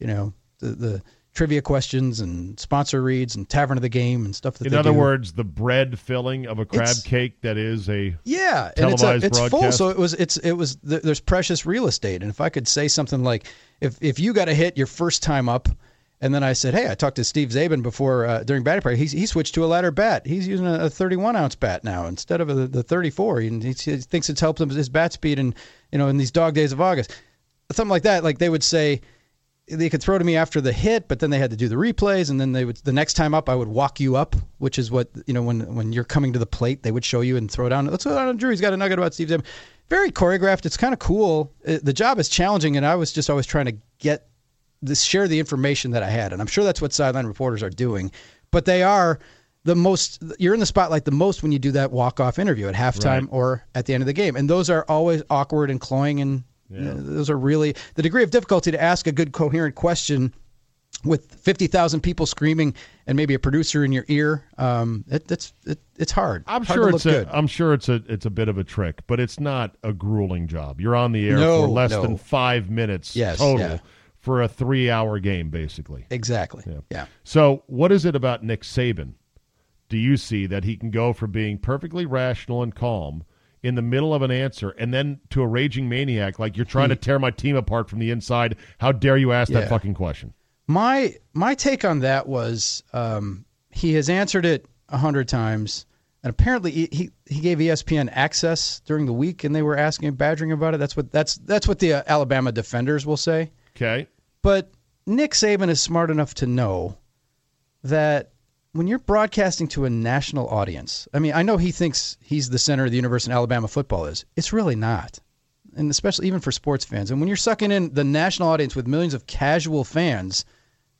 S2: you know the the trivia questions and sponsor reads and tavern of the game and stuff that
S1: In other
S2: do.
S1: words, the bread filling of a crab
S2: It's-
S1: cake that is a
S2: Yeah, and it's, a,
S1: televised
S2: it's full.
S1: broadcast.
S2: So it was. It's it was. There's precious real estate, and if I could say something like, if if you got a hit your first time up, and then I said, hey, I talked to Steve Czaban before uh, during batting practice. He he switched to a lighter bat. He's using a, a 31 ounce bat now instead of a, the 34. And he, he thinks it's helped him his bat speed and you know in these dog days of August. Something like that. Like they would say, they could throw to me after the hit, but then they had to do the replays, and then they would the next time up, I would walk you up, which is what you know when when you're coming to the plate, they would show you and throw down. Let's throw down Drew. He's got a nugget about Steve Zim. Very choreographed. It's kind of cool. It, the job is challenging, and I was just always trying to get this share the information that I had, and I'm sure that's what sideline reporters are doing, but they are the most you're in the spotlight the most when you do that walk off interview at halftime
S1: Right.
S2: or at the end of the game, and those are always awkward and cloying and. Know, those are really the degree of difficulty to ask a good coherent question with 50,000 people screaming and maybe a producer in your ear. Um, it, it's it, it's hard.
S1: I'm
S2: Hard
S1: sure it's a,
S2: good.
S1: I'm sure it's a it's a bit of a trick, but it's not a grueling job. You're on the air
S2: No,
S1: for less
S2: no.
S1: than five minutes
S2: Yes,
S1: total
S2: yeah.
S1: for a three hour game, basically.
S2: exactly. Yeah.
S1: So, what is it about Nick Saban? Do you see that he can go from being perfectly rational and calm in the middle of an answer and then to a raging maniac like you're trying to tear my team apart from the inside? How dare you ask that fucking question?
S2: My my take on that was um, he has answered it a hundred times, and apparently he, he he gave ESPN access during the week, and they were asking him, badgering about it. That's what that's that's what the uh, Alabama defenders will say.
S1: Okay.
S2: But Nick Saban is smart enough to know that when you're broadcasting to a national audience, I mean, I know he thinks he's the center of the universe and Alabama football is. It's really not. And especially even for sports fans. And when you're sucking in the national audience with millions of casual fans,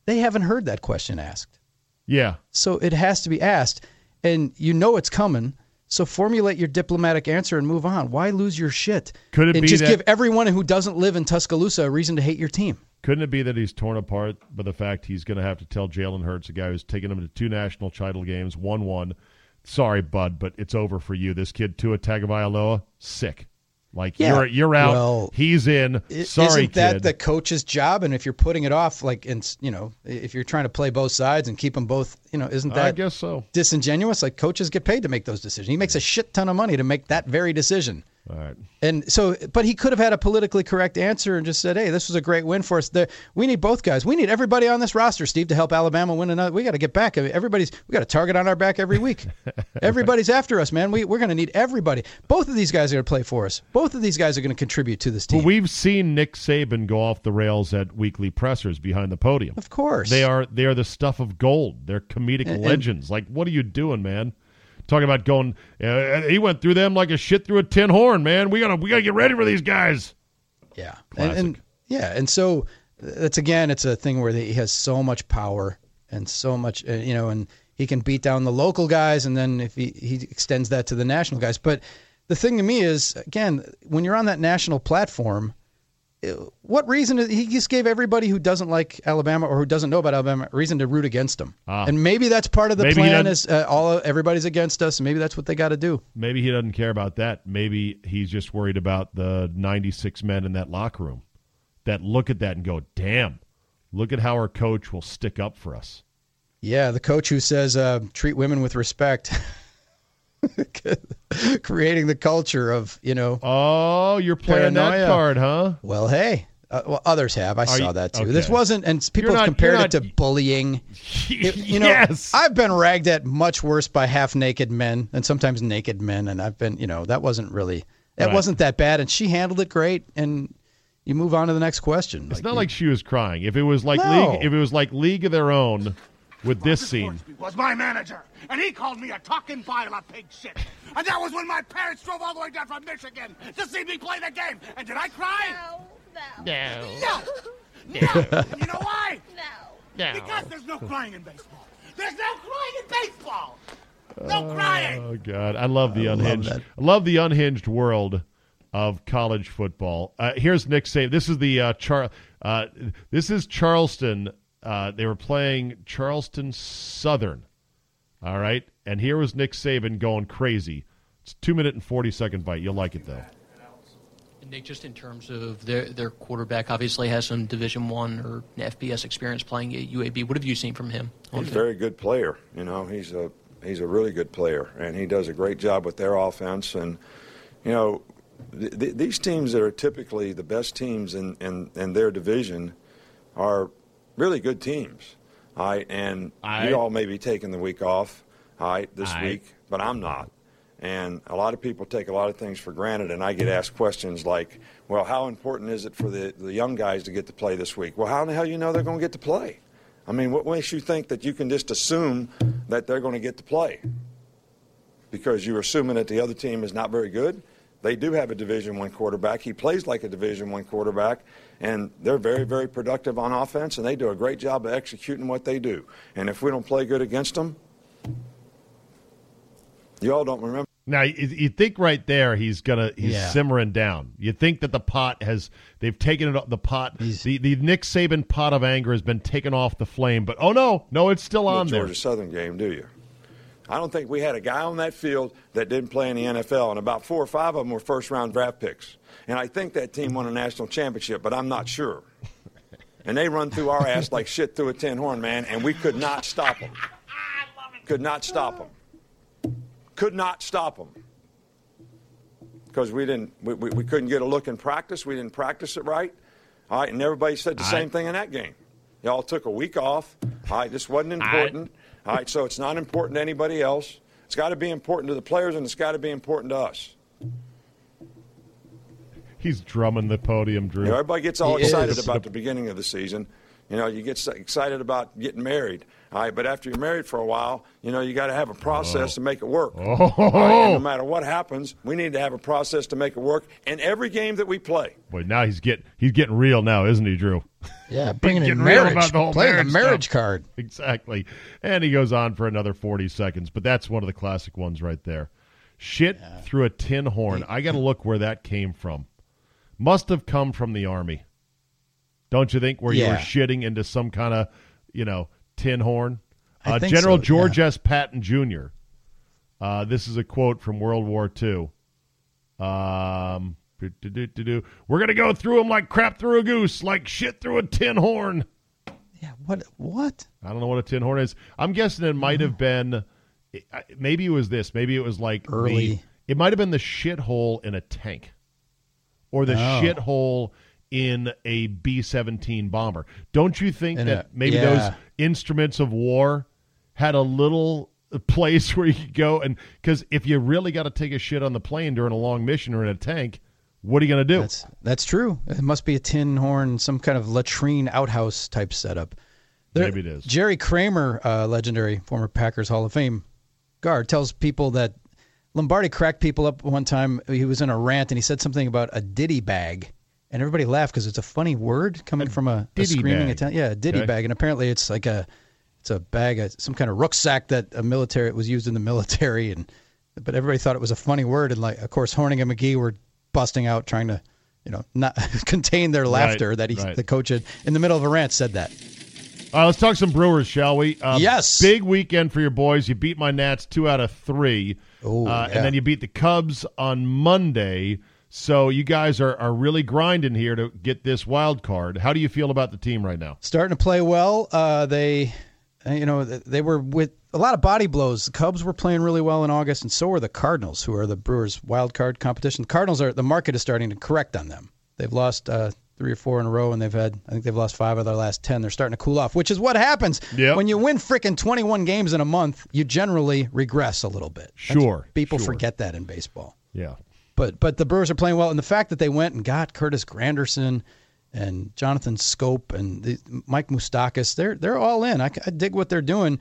S2: they haven't heard that question asked.
S1: Yeah.
S2: So it has to be asked. And you know it's coming. So formulate your diplomatic answer and move on. Why lose your shit?
S1: Could it
S2: and
S1: be
S2: just
S1: that-
S2: give everyone who doesn't live in Tuscaloosa a reason to hate your team?
S1: Couldn't it be that he's torn apart by the fact he's going to have to tell Jalen Hurts, a guy who's taken him to two national title games, one one. Sorry, bud, but it's over for you. This kid Tua Tagovailoa, sick. Like
S2: Yeah.
S1: you're you're out.
S2: Well,
S1: he's in. Sorry,
S2: Isn't that
S1: kid.
S2: the coach's job? And if you're putting it off, like, and you know, if you're trying to play both sides and keep them both, you know, isn't that I
S1: guess so.
S2: disingenuous? Like coaches get paid to make those decisions. He makes a shit ton of money to make that very decision.
S1: All right.
S2: And so, but he could have had a politically correct answer and just said, "Hey, this was a great win for us. The, we need both guys. We need everybody on this roster, Steve, to help Alabama win another. We got to get back. Everybody's we got a target on our back every week. [LAUGHS] Everybody's after us, man. We we're going to need everybody. Both of these guys are going to play for us. Both of these guys are going to contribute to this team.
S1: But we've seen Nick Saban go off the rails at weekly pressers behind the podium.
S2: of course,
S1: They are they are the stuff of gold. They're comedic
S2: And-
S1: legends. Like, what are you doing, man? Talking about going, uh, he went through them like a shit through a tin horn, man. We gotta we gotta get ready for these guys.
S2: Yeah, and, and yeah, and so it's again, it's a thing where he has so much power and so much, uh, you know, and he can beat down the local guys, and then if he he extends that to the national guys. But the thing to me is, again, when you're on that national platform, what reason he just gave everybody who doesn't like Alabama or who doesn't know about Alabama a reason to root against him,
S1: Ah.
S2: and maybe that's part of the
S1: Maybe
S2: plan. Is uh, all everybody's against us, and maybe that's what they got to do.
S1: Maybe he doesn't care about that. Maybe he's just worried about the 96 men in that locker room that look at that and go, "Damn, look at how our coach will stick up for us."
S2: Yeah, the coach who says uh, treat women with respect, [LAUGHS] [LAUGHS] creating the culture of you know.
S1: Oh, you're playing that card, huh?
S2: Well, hey, uh, well, others have. I saw
S1: you-
S2: that too.
S1: okay.
S2: This wasn't, and people
S1: not-
S2: compared
S1: you're
S2: it to
S1: not-
S2: bullying. [LAUGHS] It- you know,
S1: yes.
S2: I've been ragged at much worse by half naked men and sometimes naked men, and I've been, you know, that wasn't really, that
S1: Right.
S2: wasn't that bad, and she handled it great, and you move on to the next question.
S1: It's not like she was crying. If it was like
S2: No.
S1: league, if it was like League of Their Own, with this scene,
S3: was my manager, and he called me a talking pile of pig shit. And that was when my parents drove all the way down from Michigan to see me play the game. And did I cry?
S4: No, no.
S3: No. No. [LAUGHS] and you know why?
S4: No. No.
S3: Because there's no crying in baseball. There's no crying in baseball. No crying.
S1: Oh God, I love the unhinged.
S2: that.
S1: I love the unhinged world of college football. Uh, here's Nick Saban. This is the uh, Char. Uh, this is Charleston. Uh, they were playing Charleston Southern. All right, and here was Nick Saban going crazy. It's two minute and forty second bite. You'll like it though.
S5: Nick, just in terms of their their quarterback, obviously has some Division One or FBS experience playing at UAB. What have you seen from him?
S6: He's a very good player. You know, he's a he's a really good player, and he does a great job with their offense. And you know, th- th- these teams that are typically the best teams in, in, in their division are really good teams. All right, and you all may be taking the week off, all right, this week, but I'm not. And a lot of people take a lot of things for granted, and I get asked questions like, well, how important is it for the, the young guys to get to play this week? Well, how in the hell do you know they're going to get to play? I mean, what makes you think that you can just assume that they're going to get to play? Because you're assuming that the other team is not very good? They do have a Division One quarterback. He plays like a Division One quarterback, and they're very, very productive on offense, and they do a great job of executing what they do. And if we don't play good against them, you all don't remember.
S1: Now you, you think right there he's gonna he's
S2: Yeah.
S1: simmering down. You think that the pot has they've taken it off the pot.
S2: He's-
S1: The the Nick Saban pot of anger has been taken off the flame, but oh no, no, it's still on
S6: the
S1: there.
S6: Georgia Southern game, do you? I don't think we had a guy on that field that didn't play in the NFL, and about four or five of them were first round draft picks. And I think that team won a national championship, but I'm not sure. And they run through our ass like shit through a tin horn, man, and we could not stop them. Could not stop them. Could not stop them. Because we didn't, we, we, we couldn't get a look in practice. We didn't practice it right. All right, and everybody said the
S1: All
S6: same thing in that game. Y'all took a week off. All right, this wasn't important. All right, so it's not important to anybody else. It's got to be important to the players, and it's got to be important to us.
S1: He's drumming the podium, Drew.
S6: You know, everybody gets all
S2: He
S6: excited
S2: is.
S6: about the beginning of the season. You know, you get excited about getting married. All right, but after you're married for a while, you know, you got to have a process to make it work.
S1: Oh.
S6: All right, and no [LAUGHS] matter what happens, we need to have a process to make it work in every game that we play.
S1: Boy, now he's getting he's getting real now, isn't he, Drew?
S2: Yeah, [LAUGHS] bringing in
S1: getting real
S2: marriage,
S1: about the whole
S2: playing
S1: marriage
S2: the marriage
S1: stuff.
S2: card.
S1: Exactly. And he goes on for another 40 seconds, but that's one of the classic ones right there. Shit through a tin horn. I got to look where that came from. Must have come from the army. Don't you think where you were shitting into some kind of, you know, tin horn? Uh, General
S2: so,
S1: George
S2: yeah.
S1: S. Patton Jr. Uh, this is a quote from World War II. Um, we're going to go through them like crap through a goose, like shit through a tin horn.
S2: Yeah, what? What?
S1: I don't know what a tin horn is. I'm guessing it might have been, maybe it was this. Maybe it was like the-
S2: Early.
S1: it might have been the shithole in a tank, or the
S2: Oh.
S1: shithole in a B-17 bomber. Don't you think
S2: In
S1: that
S2: a-
S1: maybe
S2: yeah.
S1: those instruments of war had a little place [LAUGHS] where you could go and because if you really got to take a shit on the plane during a long mission or in a tank, what are you going to do?
S2: That's that's true. It must be a tin horn, some kind of latrine outhouse type setup. There-
S1: Maybe it is.
S2: Jerry Kramer, uh, legendary former Packers Hall of Fame guard, tells people that Lombardi cracked people up one time. He was in a rant and he said something about a ditty bag, and everybody laughed because it's a funny word coming from a, a screaming
S1: bag.
S2: Italian. Yeah, a ditty
S1: Okay.
S2: bag, and apparently it's like a it's a bag, of some kind of rucksack that a military it was used in the military, and but everybody thought it was a funny word, and like of course Hornung and McGee were busting out trying to, you know, not [LAUGHS] contain their laughter that he
S1: right.
S2: the coach had in the middle of a rant said that.
S1: All right, let's talk some Brewers, shall we? Uh,
S2: Yes.
S1: Big weekend for your boys. You beat my Nats two out of three.
S2: Oh,
S1: uh,
S2: yeah.
S1: And then you beat the Cubs on Monday. So you guys are, are really grinding here to get this wild card. How do you feel about the team right now?
S2: starting to play well. Uh, they, you know, they were with a lot of body blows. The Cubs were playing really well in August, and so were the Cardinals, who are the Brewers' wild card competition. The Cardinals are the market is starting to correct on them. They've lost uh, three or four in a row, and they've had I think they've lost five of their last ten. They're starting to cool off, which is what happens
S1: Yep.
S2: when you win freaking twenty one games in a month. You generally regress a little bit. That's-
S1: Sure,
S2: people
S1: sure.
S2: forget that in baseball.
S1: Yeah.
S2: But but the Brewers are playing well, and the fact that they went and got Curtis Granderson and Jonathan Schoop and the, Mike Moustakas, they're they're all in. I, I dig what they're doing.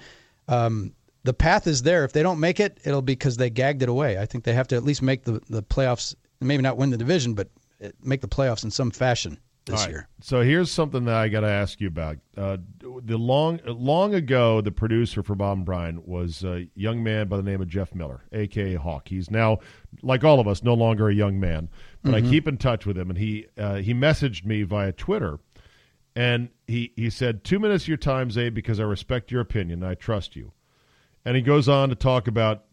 S2: Um, the path is there. If they don't make it, it'll be because they gagged it away. I think they have to at least make the the playoffs. Maybe not win the division, but uh, make the playoffs in some fashion this
S1: right.
S2: year.
S1: So here's something that I got to ask you about. Uh, the long long ago, the producer for Bob and Brian was a young man by the name of Jeff Miller, aka Hawk. He's now, like all of us, no longer a young man, but I keep in touch with him, and he uh, he messaged me via Twitter, and he he said two minutes of your time, Czabe, because I respect your opinion, and I trust you. And he goes on to talk about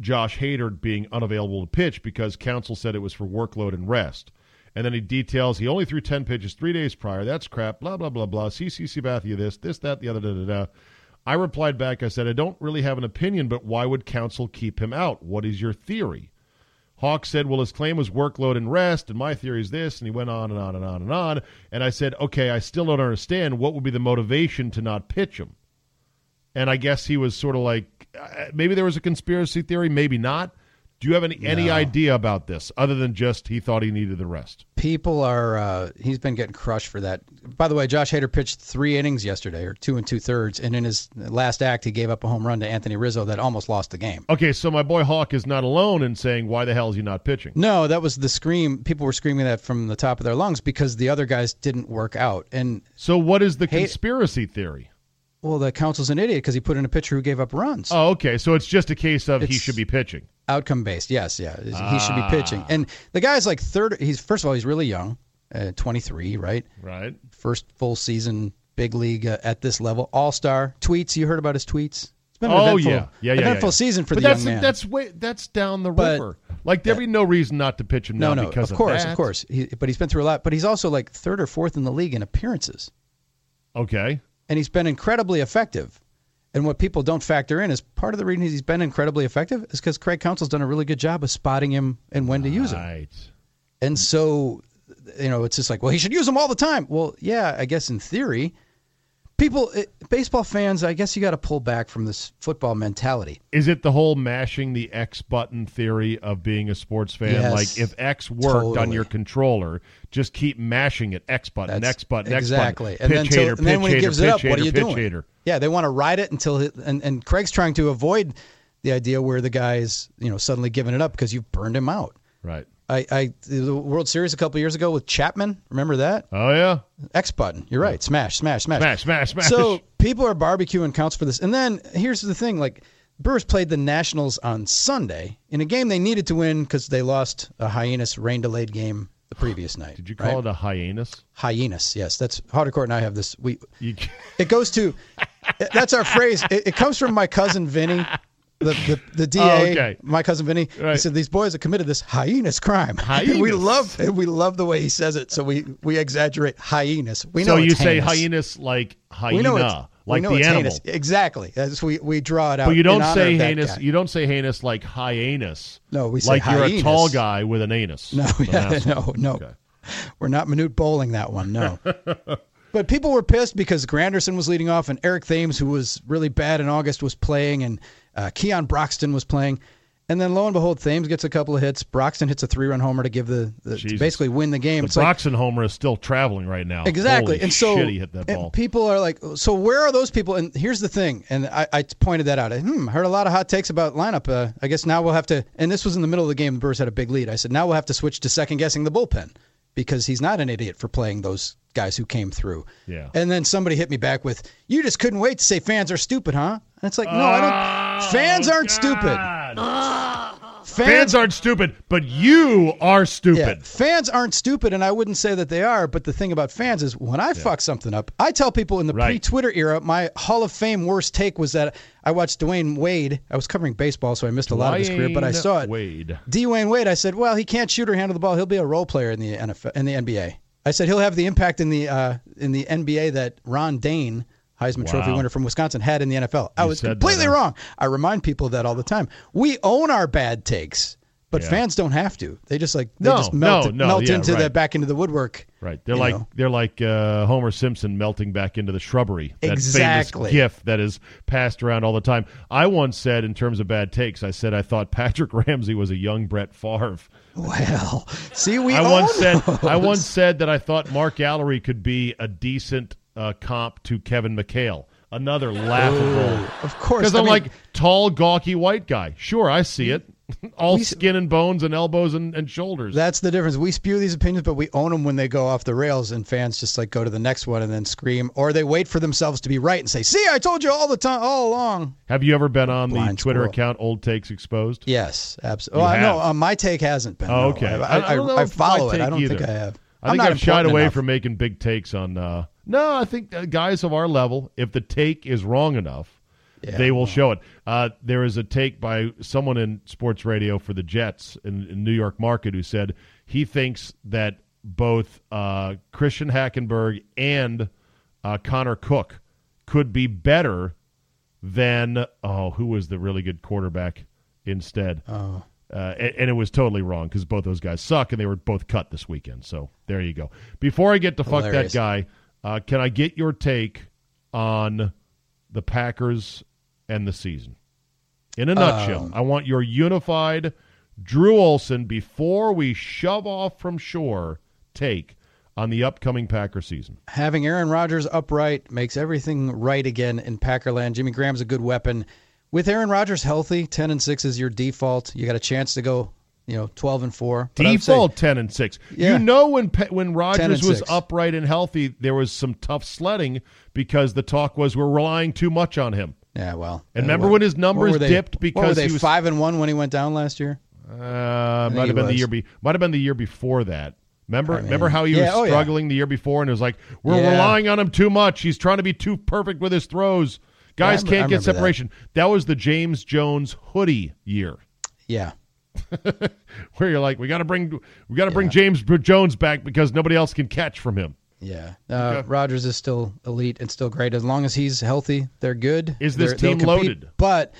S1: Josh Hader being unavailable to pitch because Counsell said it was for workload and rest. And then he details he only threw 10 pitches three days prior. That's crap, blah, blah, blah, blah. CC Sabathia this, this, that, the other, da, da, da. I replied back, I said, I don't really have an opinion, but why would Counsell keep him out? What is your theory? Hawk said, well, his claim was workload and rest, and my theory is this, and he went on and on and on and on. And I said, okay, I still don't understand. What would be the motivation to not pitch him? And I guess he was sort of like, uh, maybe there was a conspiracy theory, maybe not. Do you have any any idea about this other than just he thought he needed the rest?
S2: People are. Uh, he's been getting crushed for that. By the way, Josh Hader pitched three innings yesterday, or two and two thirds, and in his last act, he gave up a home run to Anthony Rizzo that almost lost the game.
S1: Okay, so my boy Hawk is not alone in saying why the hell is he not pitching?
S2: No, that was the scream. People were screaming that from the top of their lungs because the other guys didn't work out. And
S1: So what is the conspiracy theory?
S2: well, the Counsell's an idiot because he put in a pitcher who gave up runs.
S1: Oh, okay. So it's just a case of he should be pitching.
S2: Outcome based, yes, yeah. He should be
S1: Ah.
S2: pitching. And the guy's like third. He's first of all, he's really young, uh, twenty three, right?
S1: Right.
S2: First full season big league uh, at this level. All star tweets. You heard about his tweets? It's been an
S1: Oh
S2: eventful,
S1: yeah, yeah, yeah.
S2: eventful
S1: yeah.
S2: season for
S1: but
S2: the
S1: that's,
S2: young man.
S1: That's way that's down the
S2: But-
S1: river. Like there'd be no reason not to pitch him
S2: no,
S1: now
S2: no,
S1: because
S2: of course,
S1: that.
S2: of course. He, but he's been through a lot. But he's also like third or fourth in the league in appearances.
S1: Okay.
S2: and he's been incredibly effective. And what people don't factor in is part of the reason he's been incredibly effective is because Craig Counsell's done a really good job of spotting him and when to use him.
S1: Right.
S2: And so, you know, it's just like, well, he should use him all the time. Well, yeah, I guess in theory, people, it, baseball fans, I guess you got to pull back from this football mentality.
S1: Is it the whole mashing the X button theory of being a sports fan?
S2: Yes.
S1: like if X worked on your controller, just keep mashing it. X button,
S2: That's
S1: X button, X
S2: exactly.
S1: button.
S2: And
S1: pitch
S2: then, till-
S1: Hader,
S2: and then
S1: pitch
S2: when he gives it
S1: pitch
S2: up, what are you doing?
S1: Hader.
S2: Yeah, they want to ride it until it, and and Craig's trying to avoid the idea where the guy's you know suddenly giving it up because you've burned him out.
S1: Right.
S2: I, I the World Series a couple years ago with Chapman. Remember that
S1: Oh yeah.
S2: X button? You're right. Smash, smash, smash,
S1: Smash, smash, smash.
S2: So people are barbecuing counts for this, and then here's the thing: like Brewers played the Nationals on Sunday in a game they needed to win because they lost a hyenas rain delayed game the previous night.
S1: Did you call it a hyenas?
S2: hyenas? Yes, that's Haudricourt and I have this. We
S1: You, [LAUGHS]
S2: it goes to that's our phrase. It, it comes from my cousin Vinny. The, the, the DA,
S1: Oh, okay.
S2: my cousin Vinny, he said these boys have committed this hyenas crime. [LAUGHS]
S1: Hyenas.
S2: we love we love the way he says it, so we we exaggerate hyenas. We
S1: so
S2: know
S1: you say
S2: heinous.
S1: hyenas like hyena,
S2: We know it's
S1: like the animal.
S2: heinous. Exactly. That's we we draw it out.
S1: But you don't say heinous. You don't say heinous like hyenas.
S2: No, we say
S1: like you're a tall guy with an anus.
S2: No, yeah, [LAUGHS] no, no.
S1: Okay.
S2: We're not minute bowling that one. No. [LAUGHS] but people were pissed because Granderson was leading off and Eric Thames, who was really bad in August, was playing, and uh, Keon Broxton was playing. And then lo and behold, Thames gets a couple of hits. Broxton hits a three-run homer to give the, the to basically win the game.
S1: The
S2: It's like-
S1: Broxton homer is still traveling right now.
S2: Exactly.
S1: Holy
S2: and so
S1: shit, he hit that
S2: and
S1: ball.
S2: people are like, so where are those people? And here's the thing, and I, I pointed that out. I hmm, heard a lot of hot takes about lineup. Uh, I guess now we'll have to, and this was in the middle of the game. The Brewers had a big lead. I said, now we'll have to switch to second guessing the bullpen because he's not an idiot for playing those guys who came through.
S1: Yeah.
S2: And then somebody hit me back with, you just couldn't wait to say fans are stupid, huh? And it's like, no, I don't. Fans aren't stupid.
S1: Oh, God. Fans aren't stupid, but you are
S2: Yeah,
S1: stupid.
S2: fans aren't stupid, and I wouldn't say that they are. But the thing about fans is, when I fuck something up, I tell people in the
S1: Right.
S2: pre-Twitter era, my Hall of Fame worst take was that I watched Dwyane Wade. I was covering baseball, so I missed a lot of his career, but I saw it.
S1: Wade.
S2: Dwyane Wade. I said, well, he can't shoot or handle the ball. He'll be a role player in the NFL, in the NBA. I said he'll have the impact in the uh, in the NBA that Ron Dayne. Heisman Trophy winner from Wisconsin had in the NFL. I
S1: You
S2: was
S1: that,
S2: completely
S1: huh?
S2: wrong. I remind people of that all the time. We own our bad takes, but
S1: Yeah.
S2: fans don't have to. They just like they
S1: No,
S2: just melt,
S1: no, no,
S2: melt
S1: yeah,
S2: into the back into the woodwork.
S1: Right. They're like
S2: know.
S1: they're like uh, Homer Simpson melting back into the shrubbery. That
S2: Exactly.
S1: famous gif that is passed around all the time. I once said in terms of bad takes, I said I thought Patrick [LAUGHS] Ramsey was a young Brett Favre.
S2: Well, see, we
S1: I once said. I once said that I thought Mark Gallery could be a decent uh, comp to Kevin McHale. Another laughable.
S2: of course,
S1: Because I'm
S2: mean,
S1: like tall, gawky white guy. Sure, I see it. All
S2: we
S1: skin and bones and elbows and, and shoulders.
S2: That's the difference. We spew these opinions, but we own them when they go off the rails, and fans just like go to the next one and then scream, or they wait for themselves to be right and say, "See, I told you all the time, all along."
S1: Have you ever been on the Twitter
S2: squirrel.
S1: account Old Takes Exposed?
S2: Yes, absolutely. Well, no, uh, my take hasn't been.
S1: Oh,
S2: no.
S1: okay.
S2: I,
S1: I- I
S2: I, I follow it. I don't think. I have.
S1: I
S2: I'm
S1: think I've shied away
S2: enough.
S1: from making big takes on. Uh, no, I think uh, guys of our level, if the take is wrong enough,
S2: Yeah,
S1: they will show it. Uh, there is a take by someone in sports radio for the Jets in, in New York market who said he thinks that both uh, Christian Hackenberg and uh, Connor Cook could be better than oh, who was the really good quarterback instead?
S2: Oh.
S1: Uh, and, and it was totally wrong because both those guys suck, and they were both cut this weekend. So there you go. Before I get to fuck that guy, uh, can I get your take on the Packers and the season? In a nutshell,
S2: Um,
S1: I want your unified Drew Olson, before we shove off from shore, take on the upcoming Packer season?
S2: Having Aaron Rodgers upright makes everything right again in Packerland. Jimmy Graham's a good weapon. With Aaron Rodgers healthy, 10 and 6 is your default. You got a chance to go, you know, 12 and 4. But I say-
S1: Default ten and six.
S2: Yeah.
S1: You know when when
S2: 10
S1: Rodgers was
S2: six.
S1: upright and healthy, there was some tough sledding because the talk was we're relying too much on him.
S2: Yeah, well.
S1: And
S2: uh,
S1: remember when his numbers
S2: they-
S1: dipped because
S2: they
S1: he was-
S2: 5 and 1 when he went down last year?
S1: Uh, might have been the year be might have been the year before that. Remember,
S2: I mean,
S1: remember how he
S2: yeah,
S1: was
S2: oh, yeah.
S1: struggling the year before, and it was like we're
S2: Yeah.
S1: relying on him too much. He's trying to be too perfect with his throws. Guys can't get
S2: remember that.
S1: separation. That. was the James Jones hoodie year,
S2: Yeah. [LAUGHS]
S1: where you're like, we got to bring we got to bring James Jones back because nobody else can catch from him.
S2: Yeah. Uh, Rodgers is still elite and still great. As long as he's healthy, they're good.
S1: Is this
S2: They're-
S1: team
S2: compete.
S1: loaded?
S2: But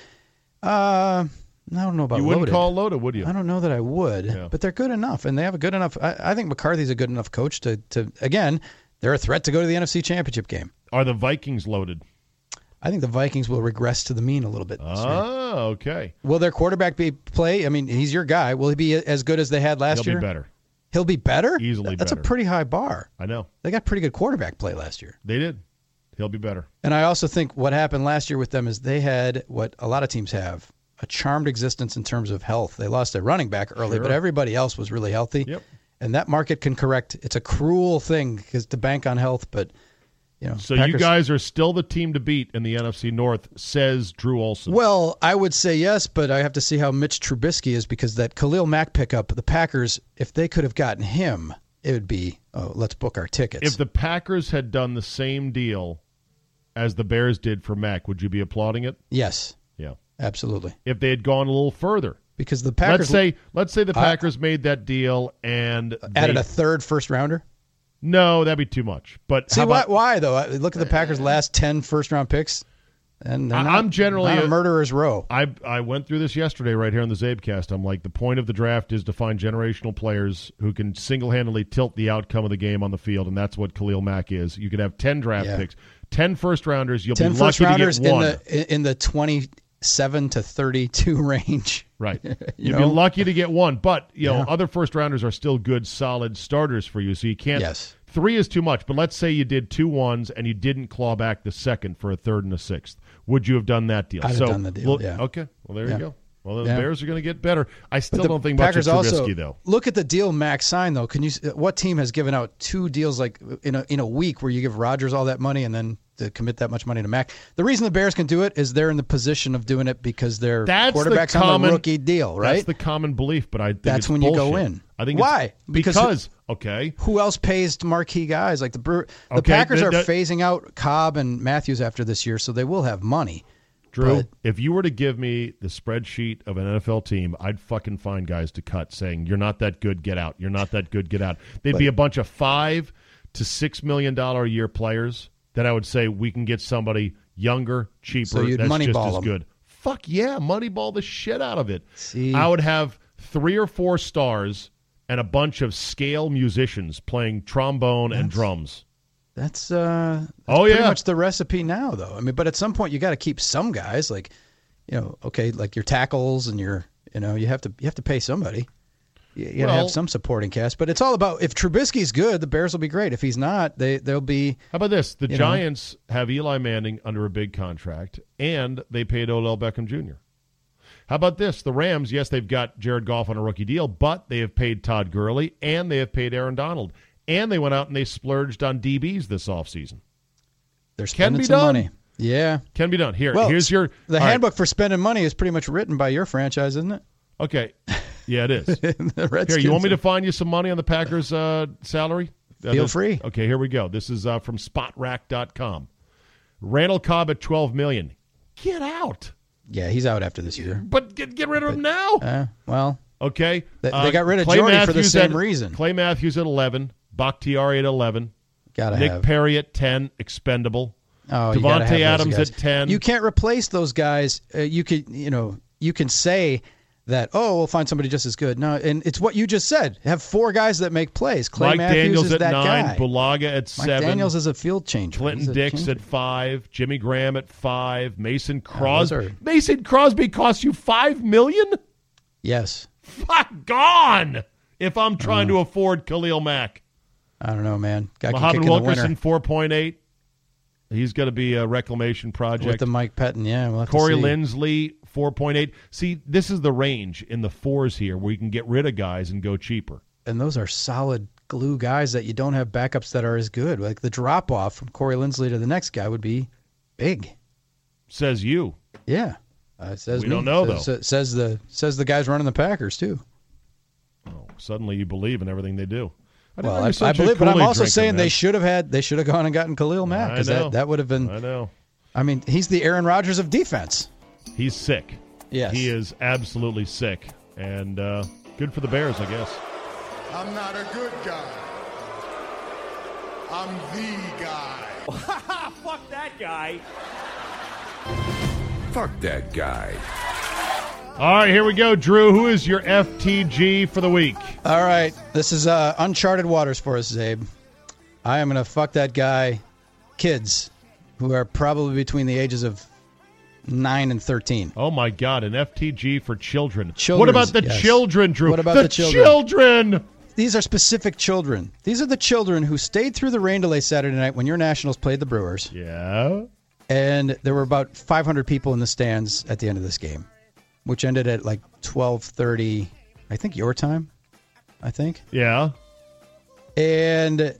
S2: uh, I don't know about
S1: You wouldn't
S2: loaded.
S1: call loaded, would you?
S2: I don't know that I would,
S1: Yeah.
S2: but they're good enough, and they have a good enough. I, I think McCarthy's a good enough coach to, to again, they're a threat to go to the NFC Championship game.
S1: Are the Vikings loaded?
S2: I think the Vikings will regress to the mean a little bit. this year.
S1: Oh, okay.
S2: Will their quarterback be play? I mean, he's your guy. Will he be as good as they had last
S1: He'll
S2: year?
S1: be better.
S2: He'll be better.
S1: Easily
S2: That's
S1: better.
S2: a pretty high bar.
S1: I know
S2: They got pretty good quarterback play last year.
S1: they did. He'll be better.
S2: And I also think what happened last year with them is they had what a lot of teams have a charmed existence in terms of health. They lost their running back early, but everybody else was really healthy.
S1: Yep.
S2: And that market can correct. It's a cruel thing because to bank on health, but you know.
S1: So you guys are still the team to beat in the NFC North, says Drew Olson.
S2: Well, I would say yes, but I have to see how Mitch Trubisky is because that Khalil Mack pickup, the Packers, if they could have gotten him, it would be oh, let's book our tickets.
S1: if the Packers had done the same deal as the Bears did for Mack, would you be applauding it?
S2: yes,
S1: Yeah.
S2: absolutely,
S1: If they had gone a little further,
S2: because the Packers
S1: let's say let's say the Packers made that deal and
S2: added
S1: they-
S2: a third first rounder.
S1: No, that'd be too much. But
S2: See
S1: how
S2: why?
S1: about,
S2: Why though? Look at the Packers' uh, last 10 first round picks, and not,
S1: I'm generally
S2: a
S1: a-
S2: murderer's row.
S1: I I went through this yesterday right here on the Czabecast. I'm like, the point of the draft is to find generational players who can single handedly tilt the outcome of the game on the field, and that's what Khalil Mack is. You could have ten draft
S2: Yeah.
S1: picks, ten first rounders. You'll
S2: 10
S1: be
S2: first
S1: lucky
S2: rounders
S1: to get one.
S2: in the in the 27 to 32 [LAUGHS] range.
S1: Right. [LAUGHS]
S2: You
S1: You'd
S2: know?
S1: be lucky to get one, but you know other first rounders are still good, solid starters for you. So you can't.
S2: Yes.
S1: Three is too much, but let's say you did two ones and you didn't claw back the second for a third and a sixth. Would you have done that deal?
S2: I'd have
S1: so,
S2: done the deal,
S1: well,
S2: yeah.
S1: Okay. Well, there
S2: Yeah.
S1: you go. Well, the
S2: Yeah.
S1: Bears are going to get better. I still don't think
S2: Packers
S1: much of Trubisky
S2: also
S1: though.
S2: look at the deal Max signed though. Can you? What team has given out two deals like in a in a week where you give Rodgers all that money and then to commit that much money to Mack? The reason the Bears can do it is they're in the position of doing it because their
S1: That's the
S2: quarterback's on
S1: common-
S2: the rookie deal, right?
S1: That's the common belief, but I think
S2: That's when you go in.
S1: I think
S2: Why?
S1: It's,
S2: Because-
S1: because okay.
S2: Who else pays marquee guys like the? The
S1: Okay,
S2: Packers
S1: the-
S2: are phasing out Cobb and Matthews after this year, so they will have money.
S1: Drew,
S2: But-
S1: if you were to give me the spreadsheet of an NFL team, I'd fucking find guys to cut saying, You're not that good, get out. You're not that good, get out. They'd be a bunch of five to six million dollar a year players that I would say we can get somebody younger, cheaper,
S2: So you'd
S1: that's just as
S2: them.
S1: good. Fuck yeah, moneyball the shit out of it.
S2: See?
S1: I would have three or four stars and a bunch of scale musicians playing trombone and drums.
S2: That's uh that's
S1: Oh,
S2: pretty
S1: yeah.
S2: much the recipe now though. I mean, but at some point you got to keep some guys like you know, okay, like your tackles and your you know, you have to you have to pay somebody. You, you
S1: Well-
S2: have some supporting cast, but it's all about if Trubisky's good, the Bears will be great. If he's not, they they'll be
S1: How about this? The
S2: You know?
S1: Giants have Eli Manning under a big contract, and they paid Odell Beckham Jr. How about this? The Rams, yes, they've got Jared Goff on a rookie deal, but they have paid Todd Gurley and they have paid Aaron Donald. And they went out and they splurged on DBs this offseason.
S2: they're
S1: Can be
S2: some
S1: done.
S2: money. Yeah.
S1: Can be done. Here,
S2: Well,
S1: here's your
S2: the
S1: all right,
S2: handbook for spending money is pretty much written by your franchise, isn't it?
S1: Okay. [LAUGHS] Yeah, it is. [LAUGHS] Here, you want me to find you some money on the Packers' uh, salary? Uh,
S2: Feel
S1: this-
S2: free.
S1: Okay, here we go. This is uh, from Spotrac.com. Randall Cobb at twelve million. Get out.
S2: Yeah, he's out after this year.
S1: But get get rid of him now.
S2: Uh, well,
S1: Okay.
S2: They-
S1: Uh,
S2: they got rid of
S1: Clay
S2: Jordy for the same
S1: at-
S2: reason.
S1: Clay Matthews at 11. Bakhtiari at 11.
S2: gotta
S1: Nick
S2: have.
S1: Perry at 10. Expendable.
S2: Oh, Davante
S1: Adams at 10.
S2: You can't replace those guys. Uh, you could, you know, you can say that. Oh, we'll find somebody just as good. No, and it's what you just said. Have four guys that make plays. Clay
S1: Mike
S2: Matthews
S1: Daniels
S2: is
S1: at
S2: that
S1: 9.
S2: guy.
S1: Bulaga at
S2: Mike
S1: 7.
S2: Daniels is a field changer.
S1: Clinton Dix
S2: changer.
S1: at 5. Jimmy Graham at 5. Mason Crosby.
S2: are-
S1: Mason Crosby cost you 5 million?
S2: yes.
S1: Fuck gone. If I'm trying to afford Khalil Mack,
S2: I don't know, man. Guy
S1: Muhammad
S2: kick in the winter
S1: Wilkerson four point eight. He's going to be a reclamation
S2: with
S1: project.
S2: the Mike Pettine. Yeah, we'll
S1: Corey. Linsley four point eight. See, this is the range in the fours here where you can get rid of guys and go cheaper.
S2: and those are solid glue guys that you don't have backups that are as good. Like the drop off from Corey Linsley to the next guy would be big.
S1: Says you.
S2: Yeah, uh, says
S1: We
S2: me.
S1: don't know,
S2: says,
S1: though.
S2: Says the says the guys running the Packers too.
S1: Oh, suddenly you believe in everything they do. I
S2: Well, I, I believe, but I'm also saying they should have had they should have gone and gotten Khalil Mack because that, that would have been.
S1: I know.
S2: I mean, he's the Aaron Rodgers of defense.
S1: He's sick.
S2: Yes.
S1: He is absolutely sick. And uh, good for the Bears, I guess.
S7: I'm not a good guy. I'm the guy. [LAUGHS]
S8: Fuck that guy.
S9: Fuck that guy.
S1: All right, here we go, Drew. Who is your FTG for the week?
S2: All right, this is uh, uncharted waters for us, Czabe. I am gonna fuck that guy, kids, who are probably between the ages of nine and thirteen.
S1: Oh my God, an FTG for children. what about the
S2: yes.
S1: children, Drew?
S2: What about
S1: the,
S2: the children?
S1: children?
S2: These are specific children. These are the children who stayed through the rain delay Saturday night when your Nationals played the Brewers,
S1: Yeah.
S2: and there were about 500 people in the stands at the end of this game, which ended at like 12:30, I think your time. I think.
S1: Yeah.
S2: and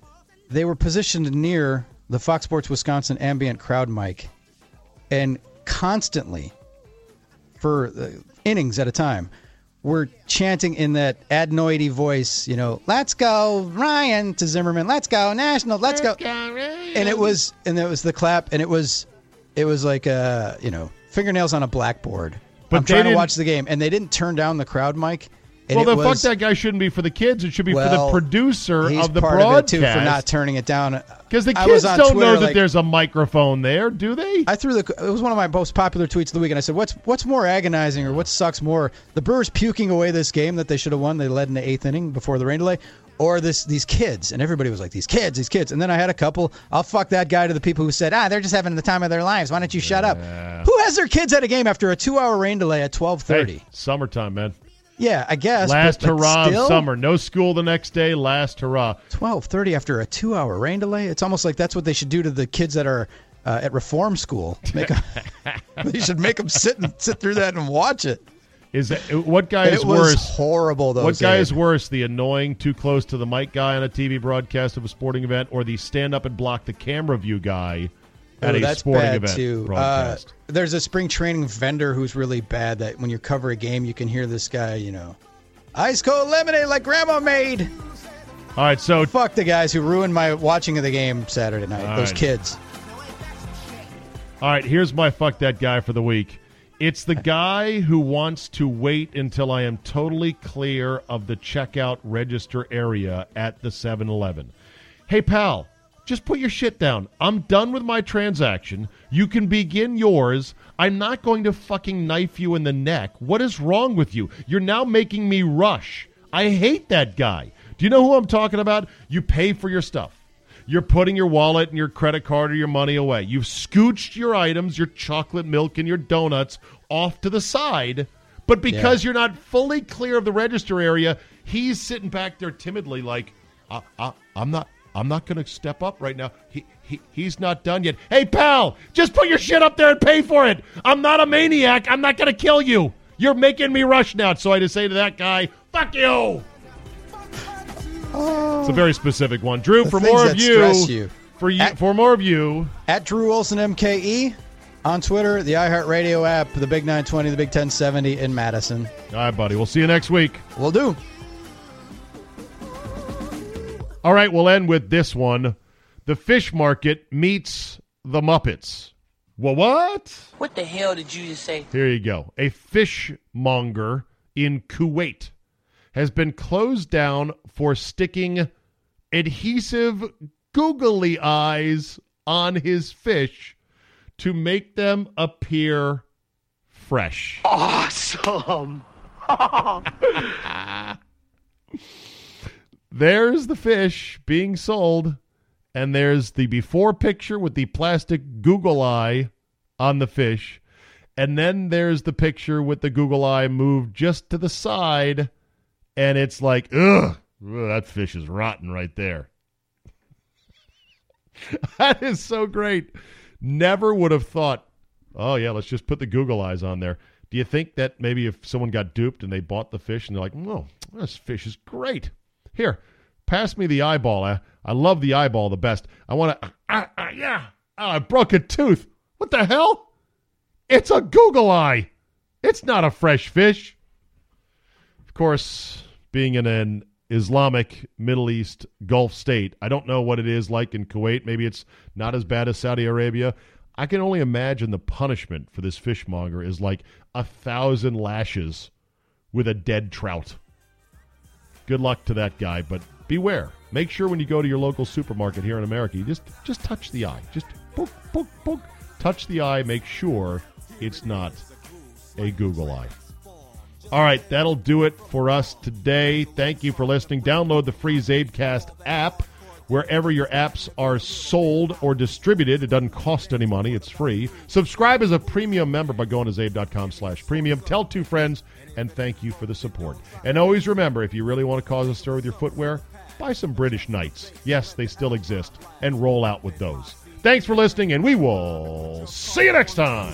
S2: they were positioned near the Fox Sports Wisconsin ambient crowd mic, and constantly, for uh, innings at a time, were chanting in that adenoidy voice, you know, "Let's go Ryan" to Zimmerman, "Let's go National, let's go," and it was, and it was the clap, and it was, it was like uh, you know, fingernails on a blackboard.
S1: But
S2: I'm trying to watch the game, and they didn't turn down the crowd mic. And
S1: well, the fuck that guy shouldn't be for the kids. It should be for the producer of the
S2: part
S1: broadcast.
S2: of it too for not turning it down.
S1: Because the
S2: I
S1: kids don't
S2: Twitter,
S1: know that
S2: like-
S1: there's a microphone there, do they?
S2: I threw the. It was one of my most popular tweets of the week, and I said, "What's what's more agonizing, or what sucks more? The Brewers puking away this game that they should have won. They led in the eighth inning before the rain delay, or this these kids?" And everybody was like, "These kids, these kids." And then I had a couple. I'll fuck that guy to the people who said, "Ah, they're just having the time of their lives. Why don't you shut up?" Who has their kids at a game after a two-hour rain delay at twelve thirty?
S1: Hey, summertime, man.
S2: Yeah, I guess.
S1: Last
S2: but, but
S1: hurrah
S2: still,
S1: of summer. No school the next day. Last hurrah.
S2: Twelve thirty after a two-hour rain delay. It's almost like that's what they should do to the kids that are uh, at reform school. Make 'em- [LAUGHS] [LAUGHS] they should make them sit and sit through that and watch it.
S1: Is that, what guy is
S2: it was
S1: worse?
S2: horrible though.
S1: What guy
S2: Czabe.
S1: is worse, the annoying, too close to the mic guy on a TV broadcast of a sporting event, or the stand up and block the camera view guy at
S2: Oh,
S1: a
S2: that's
S1: sporting
S2: bad
S1: event
S2: too. Uh, there's a spring training vendor who's really bad. That when you cover a game, you can hear this guy. You know, ice cold lemonade like Grandma made.
S1: All right, so
S2: Fuck the guys who ruined my watching of the game Saturday night.
S1: All
S2: Those
S1: right.
S2: kids.
S1: all right, here's my fuck that guy for the week. It's the guy who wants to wait until I am totally clear of the checkout register area at the 7-Eleven. Hey pal, just put your shit down. I'm done with my transaction. You can begin yours. I'm not going to fucking knife you in the neck. What is wrong with you? You're now making me rush. I hate that guy. Do you know who I'm talking about? You pay for your stuff. You're putting your wallet and your credit card or your money away. You've scooched your items, your chocolate milk and your donuts off to the side. But because you're not fully clear of the register area, he's sitting back there timidly like, I, I, I'm not I'm not going to step up right now. He, he he's not done yet. Hey pal, just put your shit up there and pay for it. I'm not a maniac. I'm not going to kill you. You're making me rush now. So I just say to that guy, "Fuck you." It's a very specific one. Drew, for more of you,
S2: you.
S1: for you,
S2: At-
S1: for more of you,
S2: At Drew Olson MKE on Twitter, the iHeartRadio app, the Big 920, the Big 1070 in Madison.
S1: all right, buddy. We'll see you next week.
S2: We'll do.
S1: All right, we'll end with this one. The fish market meets the Muppets. Well, what?
S10: What the hell did you just say?
S1: Here you go. A fishmonger in Kuwait has been closed down for sticking adhesive googly eyes on his fish to make them appear fresh.
S8: Awesome. [LAUGHS] [LAUGHS]
S1: There's the fish being sold, and there's the before picture with the plastic Google eye on the fish. And then there's the picture with the Google eye moved just to the side and it's like, ugh, ugh, that fish is rotten right there. [LAUGHS] that is so great. Never would have thought, oh, yeah, let's just put the Google eyes on there. Do you think that maybe if someone got duped and they bought the fish and they're like, oh, this fish is great. Here, pass me the eyeball. I, I love the eyeball the best. I want to, uh, uh, yeah, oh, I broke a tooth. What the hell? It's a Google eye. It's not a fresh fish. Of course, being in an Islamic Middle East Gulf state, I don't know what it is like in Kuwait. Maybe it's not as bad as Saudi Arabia. I can only imagine the punishment for this fishmonger is like a thousand lashes with a dead trout. Good luck to that guy, but beware. Make sure when you go to your local supermarket here in America, you just just touch the eye. Just poke, poke, poke. Touch the eye. Make sure it's not a Google eye. All right, that'll do it for us today. Thank you for listening. Download the free Czabecast app wherever your apps are sold or distributed. It doesn't cost any money. It's free. Subscribe as a premium member by going to czabe.com slash premium. Tell two friends, and thank you for the support. And always remember, if you really want to cause a stir with your footwear, buy some British Knights. Yes, they still exist, and roll out with those. Thanks for listening, and we will see you next time.